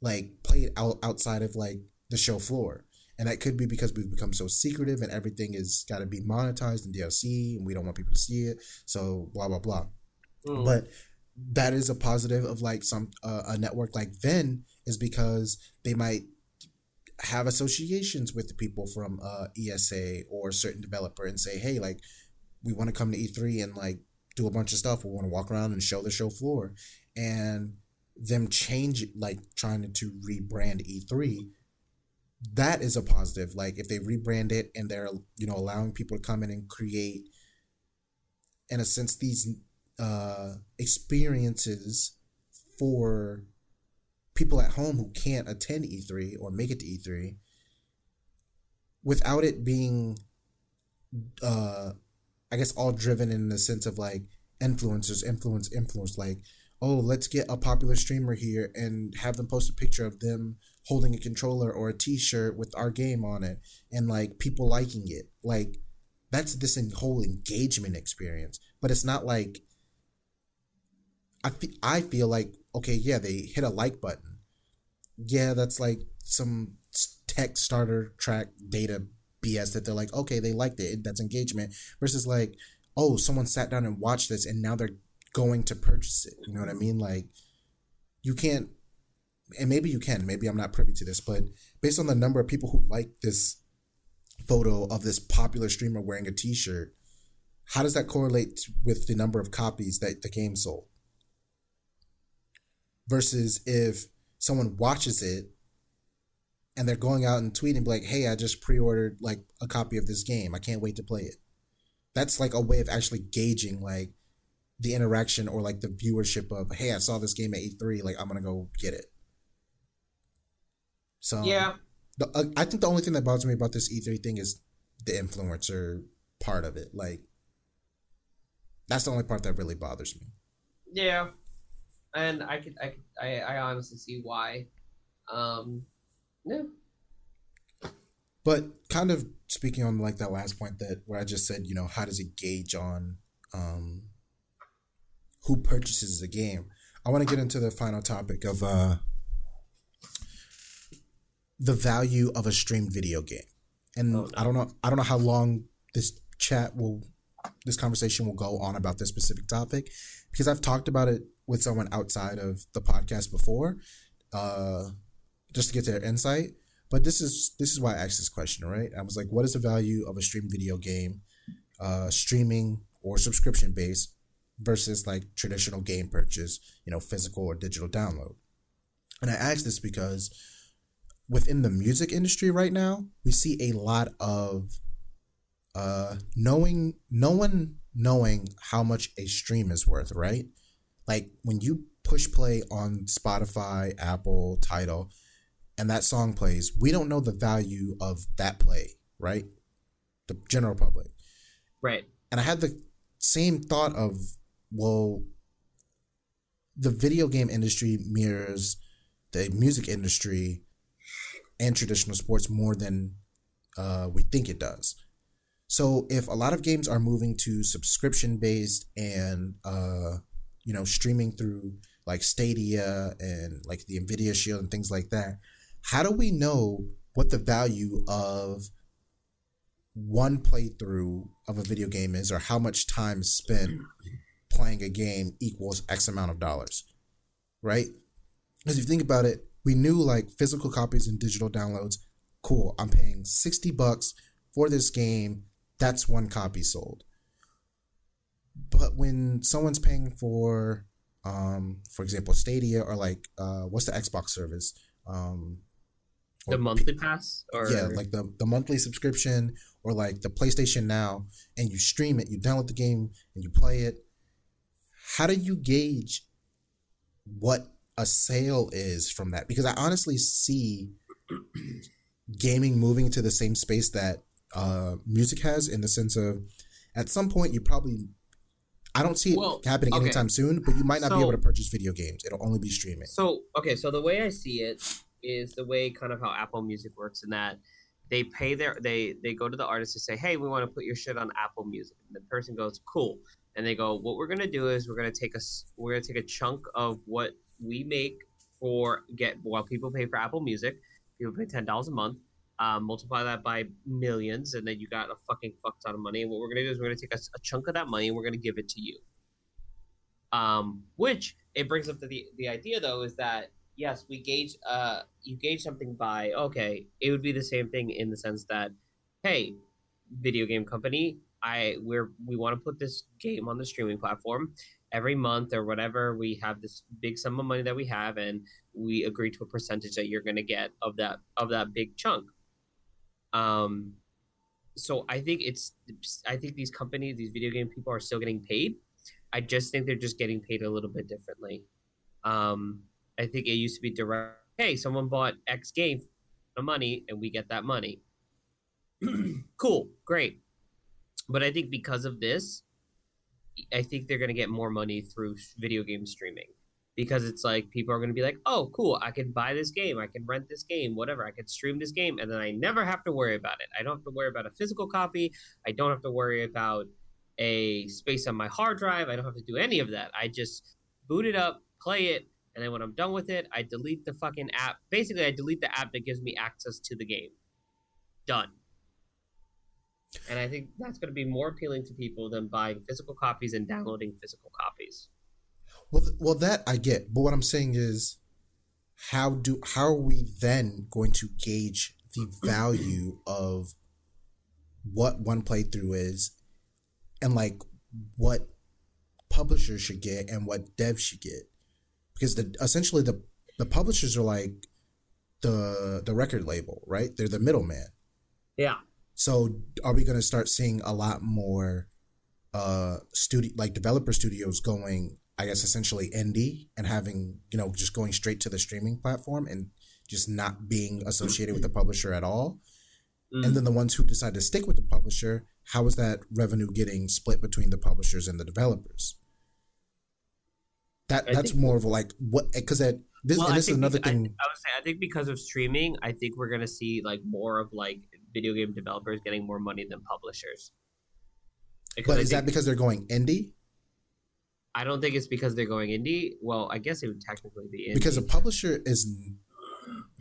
like played out outside of like the show floor. And that could be because we've become so secretive and everything is got to be monetized in DLC and we don't want people to see it. So blah blah blah Mm. but that is a positive of like some uh, a network like VENN is because they might have associations with the people from uh, ESA or certain developer and say, hey, like we want to come to E3 and like do a bunch of stuff. We want to walk around and show the show floor, and them change like trying to rebrand E3. That is a positive. Like if they rebrand it and they're you know allowing people to come in and create, in a sense, these uh, experiences for people at home who can't attend E3 or make it to E3 without it being, uh, I guess, all driven in the sense of like influencers, influence, influence. Like, oh, let's get a popular streamer here and have them post a picture of them holding a controller or a t shirt with our game on it and like people liking it. Like, that's this whole engagement experience. But it's not like I I feel like okay, yeah, they hit a like button. Yeah, that's like some tech starter track data BS that they're like, okay, they liked it. That's engagement. Versus like, oh, someone sat down and watched this and now they're going to purchase it. You know what I mean? Like, you can't, and maybe you can. Maybe I'm not privy to this, but based on the number of people who like this photo of this popular streamer wearing a T-shirt, how does that correlate with the number of copies that the game sold? versus if someone watches it and they're going out and tweeting like, "Hey, I just pre-ordered like a copy of this game. I can't wait to play it." That's like a way of actually gauging like the interaction or like the viewership of, "Hey, I saw this game at E3, like I'm going to go get it." So Yeah. the, uh, I think the only thing that bothers me about this E3 thing is the influencer part of it. Like that's the only part that really bothers me. Yeah, and I could, I, could, I, I honestly see why. Um, yeah, But kind of speaking on like that last point that where I just said, you know, how does it gauge on um, who purchases the game? I want to get into the final topic of uh, the value of a streamed video game, and Oh, no. I don't know, I don't know how long this chat will, this conversation will go on about this specific topic, because I've talked about it with someone outside of the podcast before, uh, just to get their insight. But this is this is why I asked this question, right? I was like, what is the value of a stream video game, uh, streaming or subscription based versus like traditional game purchase, you know, physical or digital download? And I asked this because within the music industry right now, we see a lot of uh knowing no one knowing how much a stream is worth, right? Like when you push play on Spotify, Apple, Tidal, and that song plays, we don't know the value of that play, right? The general public. right. And I had the same thought of, well, the video game industry mirrors the music industry and traditional sports more than uh, we think it does. So if a lot of games are moving to subscription based and uh, you know streaming through like Stadia and like the Nvidia Shield and things like that, how do we know what the value of one playthrough of a video game is or how much time spent playing a game equals X amount of dollars, right? Because if you think about it, we knew like physical copies and digital downloads. Cool, I'm paying 60 bucks for this game. That's one copy sold. But when someone's paying for, um, for example, Stadia or like, uh, what's the Xbox service? Um, The monthly pass, or yeah, like the the monthly subscription or like the PlayStation Now, and you stream it, you download the game, and you play it. How do you gauge what a sale is from that? Because I honestly see gaming moving to the same space that uh, music has, in the sense of at some point you probably. I don't see it Well, happening okay. anytime soon, but you might not be able to purchase video games. It'll only be streaming. So okay, so the way I see it is the way kind of how Apple Music works in that they pay their they they go to the artist to say, hey, we want to put your shit on Apple Music, and the person goes, cool, and they go, what we're gonna do is we're gonna take a we're gonna take a chunk of what we make for get while people pay for Apple Music, people pay ten dollars a month. Um, multiply that by millions, and then you got a fucking fuck ton of money. And what we're gonna do is we're gonna take a chunk of that money and we're gonna give it to you. Um, which it brings up to the the idea though is that yes, we gauge uh you gauge something by okay, it would be the same thing in the sense that hey, video game company, I we're we want to put this game on the streaming platform every month or whatever. We have this big sum of money that we have, and we agree to a percentage that you're gonna get of that of that big chunk. Um, so I think it's I think these companies, these video game people are still getting paid. I just think they're just getting paid a little bit differently. Um, I think it used to be direct. Hey, someone bought X game for money, and we get that money. cool, great. But I think because of this, I think they're gonna get more money through video game streaming because it's like people are gonna be like, oh, cool, I can buy this game, I can rent this game, whatever, I can stream this game, and then I never have to worry about it. I don't have to worry about a physical copy. I don't have to worry about a space on my hard drive. I don't have to do any of that. I just boot it up, play it, and then when I'm done with it, I delete the fucking app. Basically, I delete the app that gives me access to the game. Done. And I think that's going to be more appealing to people than buying physical copies and downloading physical copies. Well, well, that I get, but what I'm saying is, how do how are we then going to gauge the value of what one playthrough is, and like what publishers should get and what devs should get? Because the essentially the the publishers are like the the record label, right? They're the middleman. Yeah. So are we going to start seeing a lot more uh studio like developer studios going I guess essentially indie and having, you know, just going straight to the streaming platform and just not being associated with the publisher at all? Mm. And then the ones who decide to stick with the publisher, how is that revenue getting split between the publishers and the developers? That I that's more of like what because that this Well, this is another thing. I, I would say I think because of streaming, I think we're gonna see like more of like video game developers getting more money than publishers. Because But is that because they're going indie? I don't think it's because they're going indie. Well, I guess it would technically be indie. Because a publisher is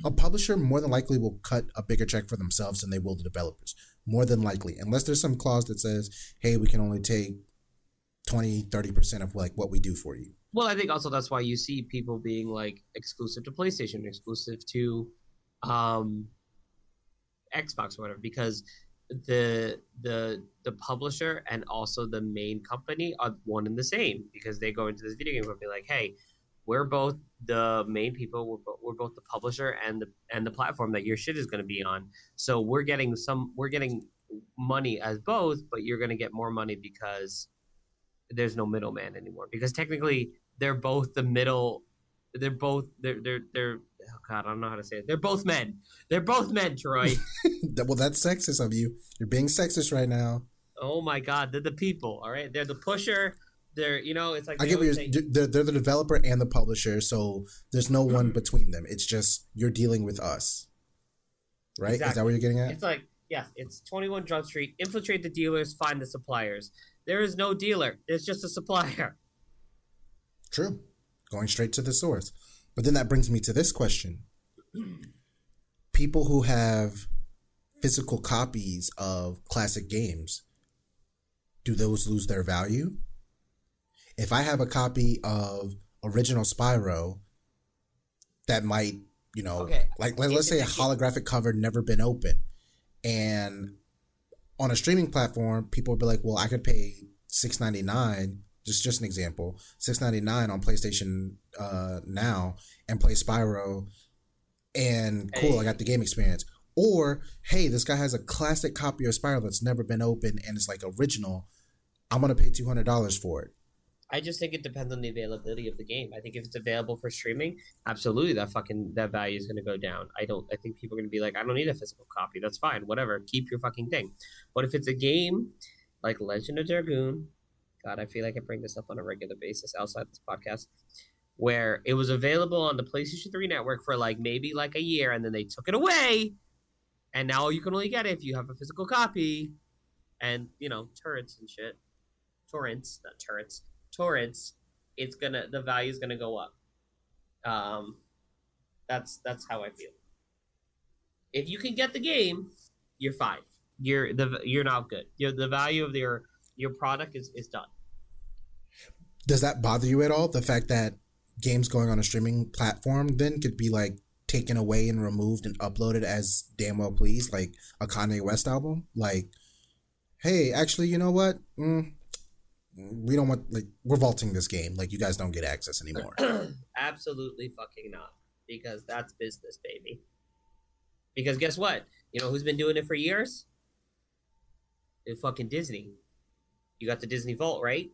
a publisher more than likely will cut a bigger check for themselves than they will the developers. More than likely, unless there's some clause that says, "Hey, we can only take 20, 30% of like what we do for you." Well, I think also that's why you see people being like exclusive to PlayStation, exclusive to um, Xbox or whatever, because the the the publisher and also the main company are one and the same because they go into this video game company like, hey, we're both the main people, we're, bo- we're both the publisher and the and the platform that your shit is going to be on. So we're getting some, we're getting money as both, but you're going to get more money because there's no middleman anymore because technically they're both the middle they're both they're they're they're oh god i don't know how to say it they're both men they're both men troy well, that's sexist of you. You're being sexist right now. oh my god they're the people all right they're the pusher they're you know it's like I get what you're. say- They're, they're the developer and the publisher, so there's no one Mm-hmm. between them. It's just you're dealing with us, right? Is that what you're getting at? it's like yes it's 21 Jump street infiltrate the dealers find the suppliers there is no dealer there's just a supplier True. Going straight to the source. But then that brings me to this question. People who have physical copies of classic games, do those lose their value? If I have a copy of original Spyro that might, you know, Okay. like let, let's say a holographic cover never been open and on a streaming platform, people would be like, "Well, I could pay six ninety nine. Just just an example, six ninety nine on PlayStation uh, now and play Spyro, and cool, I got the game experience." Or hey, this guy has a classic copy of Spyro that's never been opened and it's like original. I'm gonna pay two hundred dollars for it. I just think it depends on the availability of the game. I think if it's available for streaming, absolutely that fucking that value is going to go down. I don't. I think people are going to be like, I don't need a physical copy. That's fine. Whatever. Keep your fucking thing. But if it's a game like Legend of Dragoon, God, I feel like I bring this up on a regular basis outside this podcast, where it was available on the PlayStation 3 network for like maybe like a year, and then they took it away, and now you can only get it if you have a physical copy, and you know turrets and shit, torrents, not turrets torrents, it's gonna the value is gonna go up. Um, that's that's how I feel. If you can get the game, you're fine. You're the you're not good. You're, the value of your your product is is done. Does that bother you at all? The fact that games going on a streaming platform then could be like taken away and removed and uploaded as damn well pleased, like a Kanye West album? Like, hey, actually, you know what? Mm, we don't want like we're vaulting this game. Like, you guys don't get access anymore. Absolutely fucking not, because that's business, baby. Because guess what? You know who's been doing it for years? It's fucking Disney. You got the Disney Vault, right?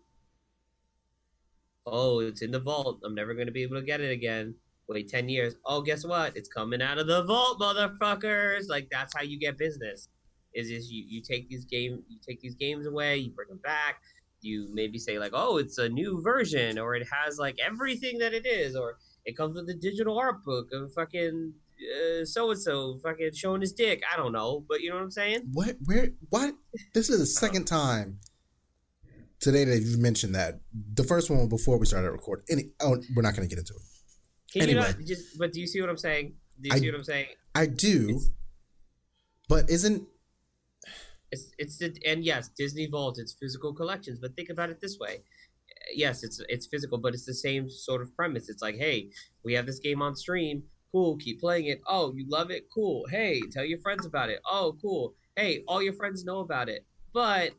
Oh, it's in the vault. I'm never gonna be able to get it again. Wait ten years. Oh, guess what? It's coming out of the vault, motherfuckers! Like that's how you get business. Is is you you take these game you take these games away, you bring them back. You maybe say like, oh, it's a new version, or it has like everything that it is, or it comes with a digital art book of fucking so and so fucking showing his dick. I don't know, but you know what I'm saying? what? Where? What? This is the second time today that you've mentioned that. The first one before we started recording. Any? Oh, we're not going to get into it. Can you Anyway. not just? But do you see what I'm saying? Do you I- see what I'm saying? I do, It's but isn't it's it's the, and yes, Disney Vault. It's physical collections, but think about it this way. Yes, it's it's physical, but it's the same sort of premise. It's like, hey, we have this game on stream. Cool, keep playing it. Oh, you love it? Cool. Hey, tell your friends about it. Oh, cool. Hey, all your friends know about it, but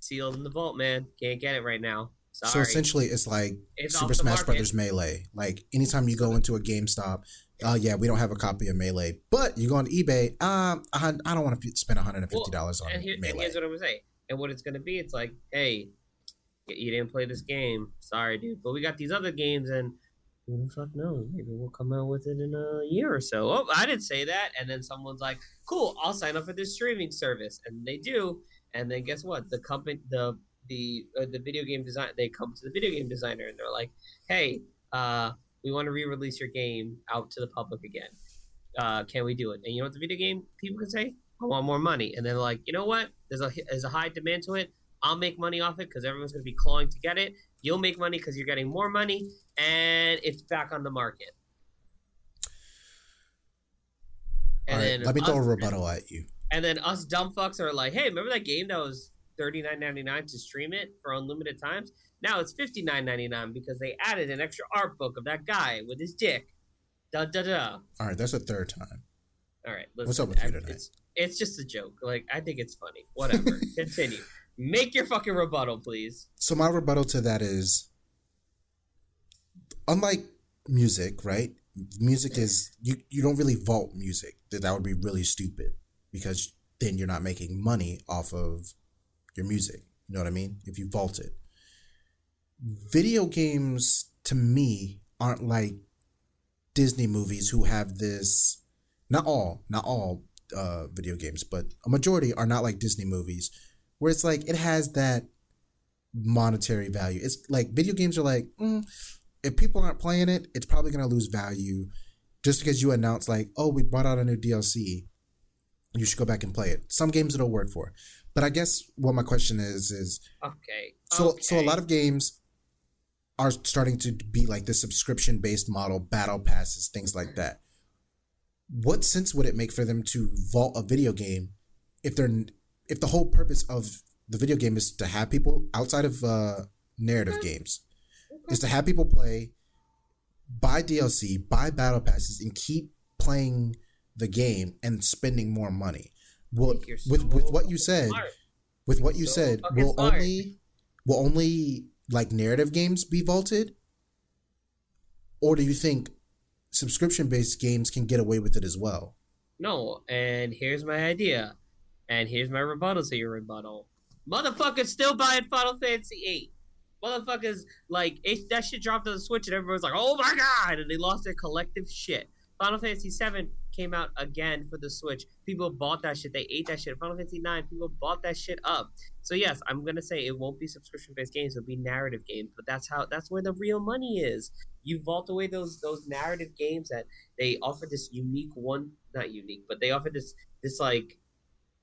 sealed in the vault, man. Can't get it right now. Sorry. So essentially, it's like It's Super Smash. Brothers Melee. Like anytime you go into a GameStop, oh yeah, we don't have a copy of Melee, but you go on eBay. Um, I, I don't want to spend one hundred and fifty dollars on and, here, and here's what I'm gonna say. And what it's gonna be, it's like, hey, you didn't play this game. Sorry, dude. But we got these other games, and who the fuck knows? Maybe we'll come out with it in a year or so. Oh, I didn't say that. And then someone's like, cool, I'll sign up for this streaming service, and they do. And then guess what? The company, the the uh, the video game design, they come to the video game designer, and they're like, hey, uh, we want to re-release your game out to the public again. Uh, can we do it? And you know what the video game people can say? I want more money. And then they're like, you know what? There's a there's a high demand to it. I'll make money off it because everyone's going to be clawing to get it. You'll make money because you're getting more money, and it's back on the market. All right, then let me throw a rebuttal at you. And then us dumb fucks are like, hey, remember that game that was thirty nine ninety nine to stream it for unlimited times? Now it's fifty nine ninety nine because they added an extra art book of that guy with his dick. Da da da. All right, that's the third time. All right, listen, What's up with you tonight? It's, it's just a joke. Like I think it's funny. Whatever. Continue. Make your fucking rebuttal, please. So my rebuttal to that is, unlike music, right? Music is you you don't really vault music. That would be really stupid because then you're not making money off of your music. You know what I mean? If you vault it. Video games to me aren't like Disney movies who have this not all, not all uh video games, but a majority are not like Disney movies where it's like it has that monetary value. It's like video games are like, mm, if people aren't playing it, it's probably going to lose value just because you announce, like, oh, we brought out a new DLC. You should go back and play it. Some games it'll work for. But I guess what my question is is Okay. so okay. so a lot of games are starting to be like the subscription based model, battle passes, things like that. What sense would it make for them to vault a video game if they're if the whole purpose of the video game is to have people outside of uh, narrative games is to have people play, buy DLC, buy battle passes, and keep playing the game and spending more money. Well, You're with with what you said, smart. with what you So said, will smart. only will only like narrative games be vaulted, or do you think subscription based games can get away with it as well? No, and here's my idea, and here's my rebuttal to your rebuttal. Motherfuckers still buying Final Fantasy VIII. Motherfuckers like that shit dropped on the Switch, and everyone's like, "Oh my god!" and they lost their collective shit. Final Fantasy VII came out again for the Switch. People bought that shit. They ate that shit. Final Fantasy IX, people bought that shit up. So yes, I'm gonna say it won't be subscription based games. It'll be narrative games. But that's how that's where the real money is. You vault away those those narrative games that they offer this unique one, not unique, but they offer this this like.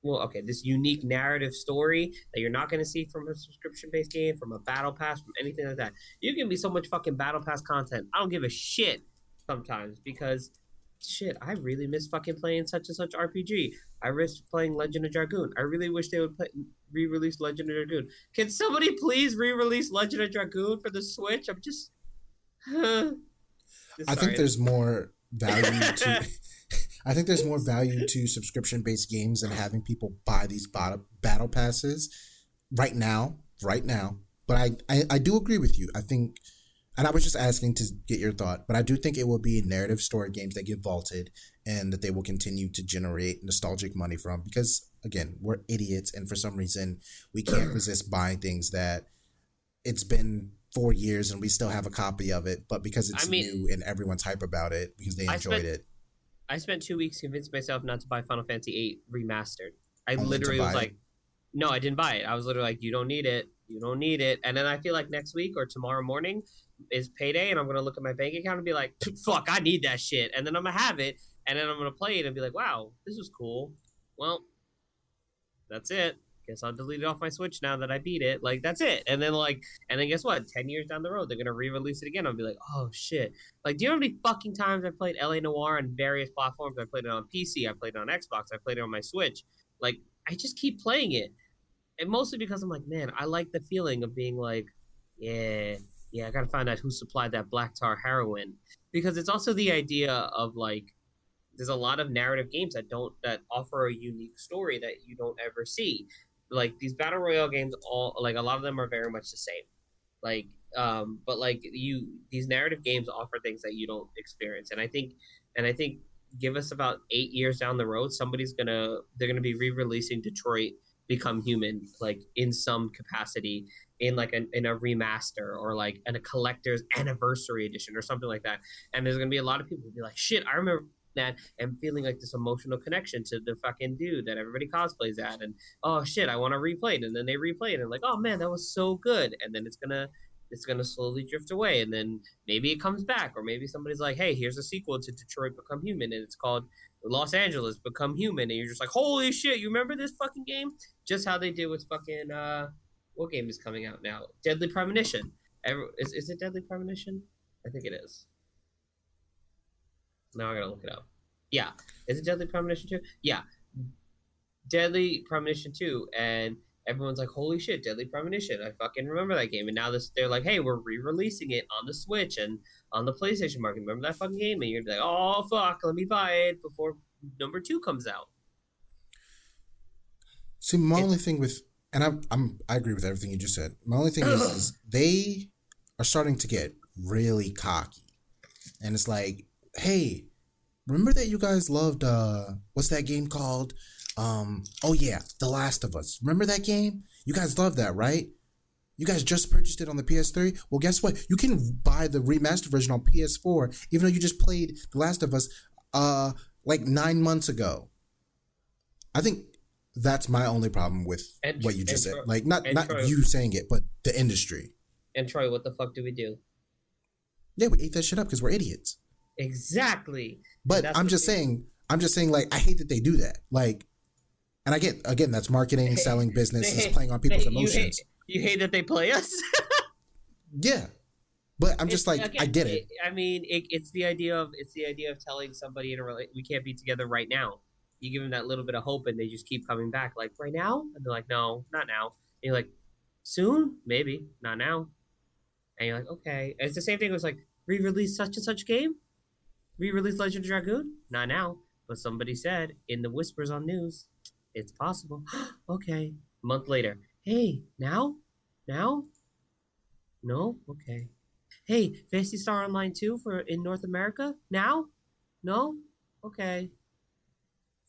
Well, okay, this unique narrative story that you're not going to see from a subscription based game, from a battle pass, from anything like that. You can be so much fucking battle pass content. I don't give a shit sometimes because shit, I really miss fucking playing such and such RPG. I miss playing Legend of Dragoon. I really wish they would play, re-release Legend of Dragoon. Can somebody please re-release Legend of Dragoon for the Switch? I'm just. I think there's more value to. I think there's more value to subscription based games than having people buy these battle battle passes right now. Right now, but I, I I do agree with you. I think, and I was just asking to get your thought, but I do think it will be narrative story games that get vaulted and that they will continue to generate nostalgic money from because again we're idiots and for some reason we can't resist buying things that it's been four years and we still have a copy of it, but because it's I mean- new and everyone's hype about it because they I enjoyed spent- it. I spent two weeks convincing myself not to buy Final Fantasy VIII remastered. I oh, Only literally was it? like, no, I didn't buy it. I was literally like, you don't need it. You don't need it. And then I feel like next week or tomorrow morning is payday, and I'm gonna look at my bank account and be like, fuck, I need that shit. And then I'm gonna have it, and then I'm gonna play it and be like, wow, this was cool. Well, that's it. Guess I'll delete it off my Switch now that I beat it. Like that's it. And then like, and then guess what? Ten years down the road, they're gonna re-release it again. I'll be like, oh shit. Like, do you know how many fucking times I played LA Noire on various platforms? I played it on PC, I played it on Xbox, I played it on my Switch. Like, I just keep playing it. And mostly because I'm like, man, I like the feeling of being like, yeah, yeah, I gotta find out who supplied that black tar heroin. Because it's also the idea of like, there's a lot of narrative games that don't that offer a unique story that you don't ever see. Like these battle royale games, all like a lot of them are very much the same. Like, um, but like you, these narrative games offer things that you don't experience, and I think, and I think, give us about eight years down the road, somebody's gonna they're gonna be re-releasing Detroit Become Human, like in some capacity, in like a, in a remaster or like in a collector's anniversary edition or something like that. And there's gonna be a lot of people who be like, shit, I remember that and feeling like this emotional connection to the fucking dude that everybody cosplays at and oh shit i want to replay it. And then they replay it and like oh man that was so good. And then it's gonna it's gonna slowly drift away. And then maybe it comes back or maybe somebody's like hey here's a sequel to detroit become human and it's called los angeles become human. And you're just like holy shit you remember this fucking game? Just how they did with fucking uh what game is coming out now deadly premonition Every, is, is it deadly premonition i think it is now I gotta look it up. Yeah, is it Deadly Premonition two? Yeah, Deadly Premonition two, and everyone's like, "Holy shit, Deadly Premonition!" I fucking remember that game. And now this, they're like, "Hey, we're re-releasing it on the Switch and on the PlayStation market. Remember that fucking game?" And you're like, "Oh fuck, let me buy it before number two comes out." See, my it's, only thing with, and I'm, I'm, I agree with everything you just said. My only thing is, is they are starting to get really cocky, and it's like hey, remember that you guys loved uh what's that game called? Um oh yeah, The Last of Us. Remember that game? You guys love that, right? You guys just purchased it on the PS3? Well, guess what? You can buy the remastered version on PS4 even though you just played The Last of Us uh like 9 months ago. I think that's my only problem with and, what you just said. like not not Troy, you saying it, but the industry. And Troy, what the fuck do we do? Yeah, we ate that shit up because we're idiots. Exactly. But I'm just saying, I'm just saying, like, I hate that they do that. Like, and I get again, that's marketing, selling business, is playing on people's emotions. You hate, you hate, that they play us. yeah, but I'm just it's, like, I get it. I mean, it, it's the idea of it's the idea of telling somebody in a relationship we can't be together right now. You give them that little bit of hope, and they just keep coming back. Like right now, and they're like, no, not now. And you're like, soon, maybe, not now. And you're like, okay. And it's the same thing. It was like re-release such and such game re-release Legend of Dragoon? Not now, but somebody said in the whispers on news, it's possible. okay. A month later, hey, now, now, no, okay. Hey, Phantasy Star Online 2 for in North America? Now? No? Okay.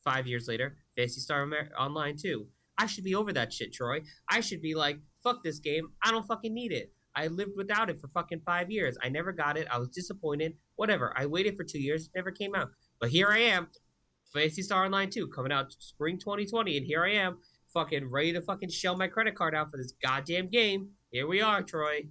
Five years later, Phantasy Star Online 2. I should be over that shit, Troy. I should be like, fuck this game. I don't fucking need it. I lived without it for fucking five years. I never got it. I was disappointed. Whatever. I waited for two years. Never came out. But here I am. Phantasy Star Online 2 coming out spring 2020. And here I am. Fucking ready to fucking shell my credit card out for this goddamn game. Here we are, Troy.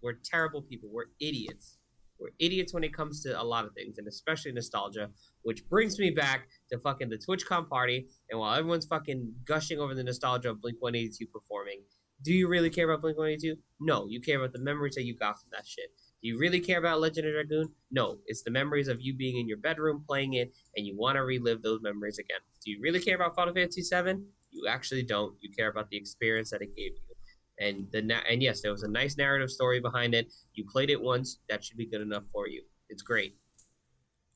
We're terrible people. We're idiots. We're idiots when it comes to a lot of things, and especially nostalgia, which brings me back to fucking the TwitchCon party. And while everyone's fucking gushing over the nostalgia of Blink 182 performing, do you really care about Blink 182? No, you care about the memories that you got from that shit. Do you really care about Legend of Dragoon? No, it's the memories of you being in your bedroom playing it, and you want to relive those memories again. Do you really care about Final Fantasy VII? You actually don't. You care about the experience that it gave you. And the na- and yes, there was a nice narrative story behind it. You played it once, that should be good enough for you. It's great.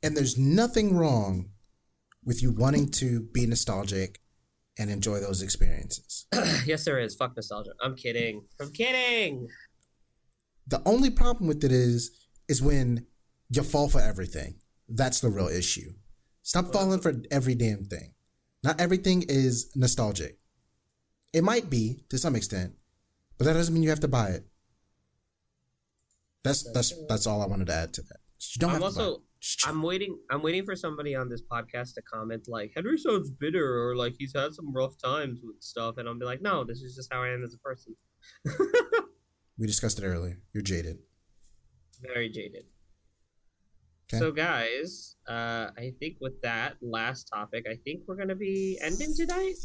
And there's nothing wrong with you wanting to be nostalgic and enjoy those experiences. yes, there is. Fuck nostalgia. I'm kidding. I'm kidding. The only problem with it is, is when you fall for everything. That's the real issue. Stop falling for every damn thing. Not everything is nostalgic. It might be to some extent, but that doesn't mean you have to buy it. That's that's that's all I wanted to add to that. You don't I'm have also, to buy it. I'm waiting. I'm waiting for somebody on this podcast to comment like Henry sounds bitter or like he's had some rough times with stuff, and I'll be like, no, this is just how I am as a person. we discussed it earlier. You're jaded. Very jaded. Okay. So, guys, uh, I think with that last topic, I think we're gonna be ending tonight.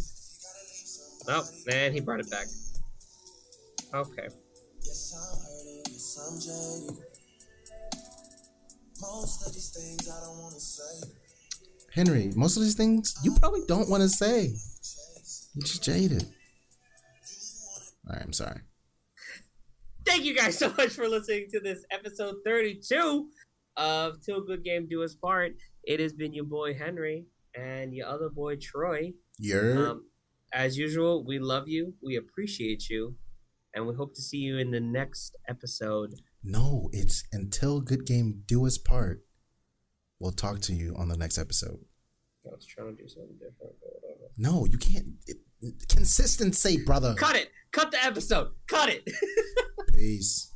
Oh man, he brought it back. Okay. Most of these things I don't want to say. Henry, most of these things you probably don't want to say. You're just jaded. All right, I'm sorry. Thank you guys so much for listening to this episode 32 of Till Good Game Do Us Part. It has been your boy Henry and your other boy Troy. Yeah. Um, as usual, we love you. We appreciate you. And we hope to see you in the next episode. No, it's until good game do us part. We'll talk to you on the next episode. I was trying to do something different, but whatever. No, you can't. It, consistency, brother. Cut it. Cut the episode. Cut it. Peace.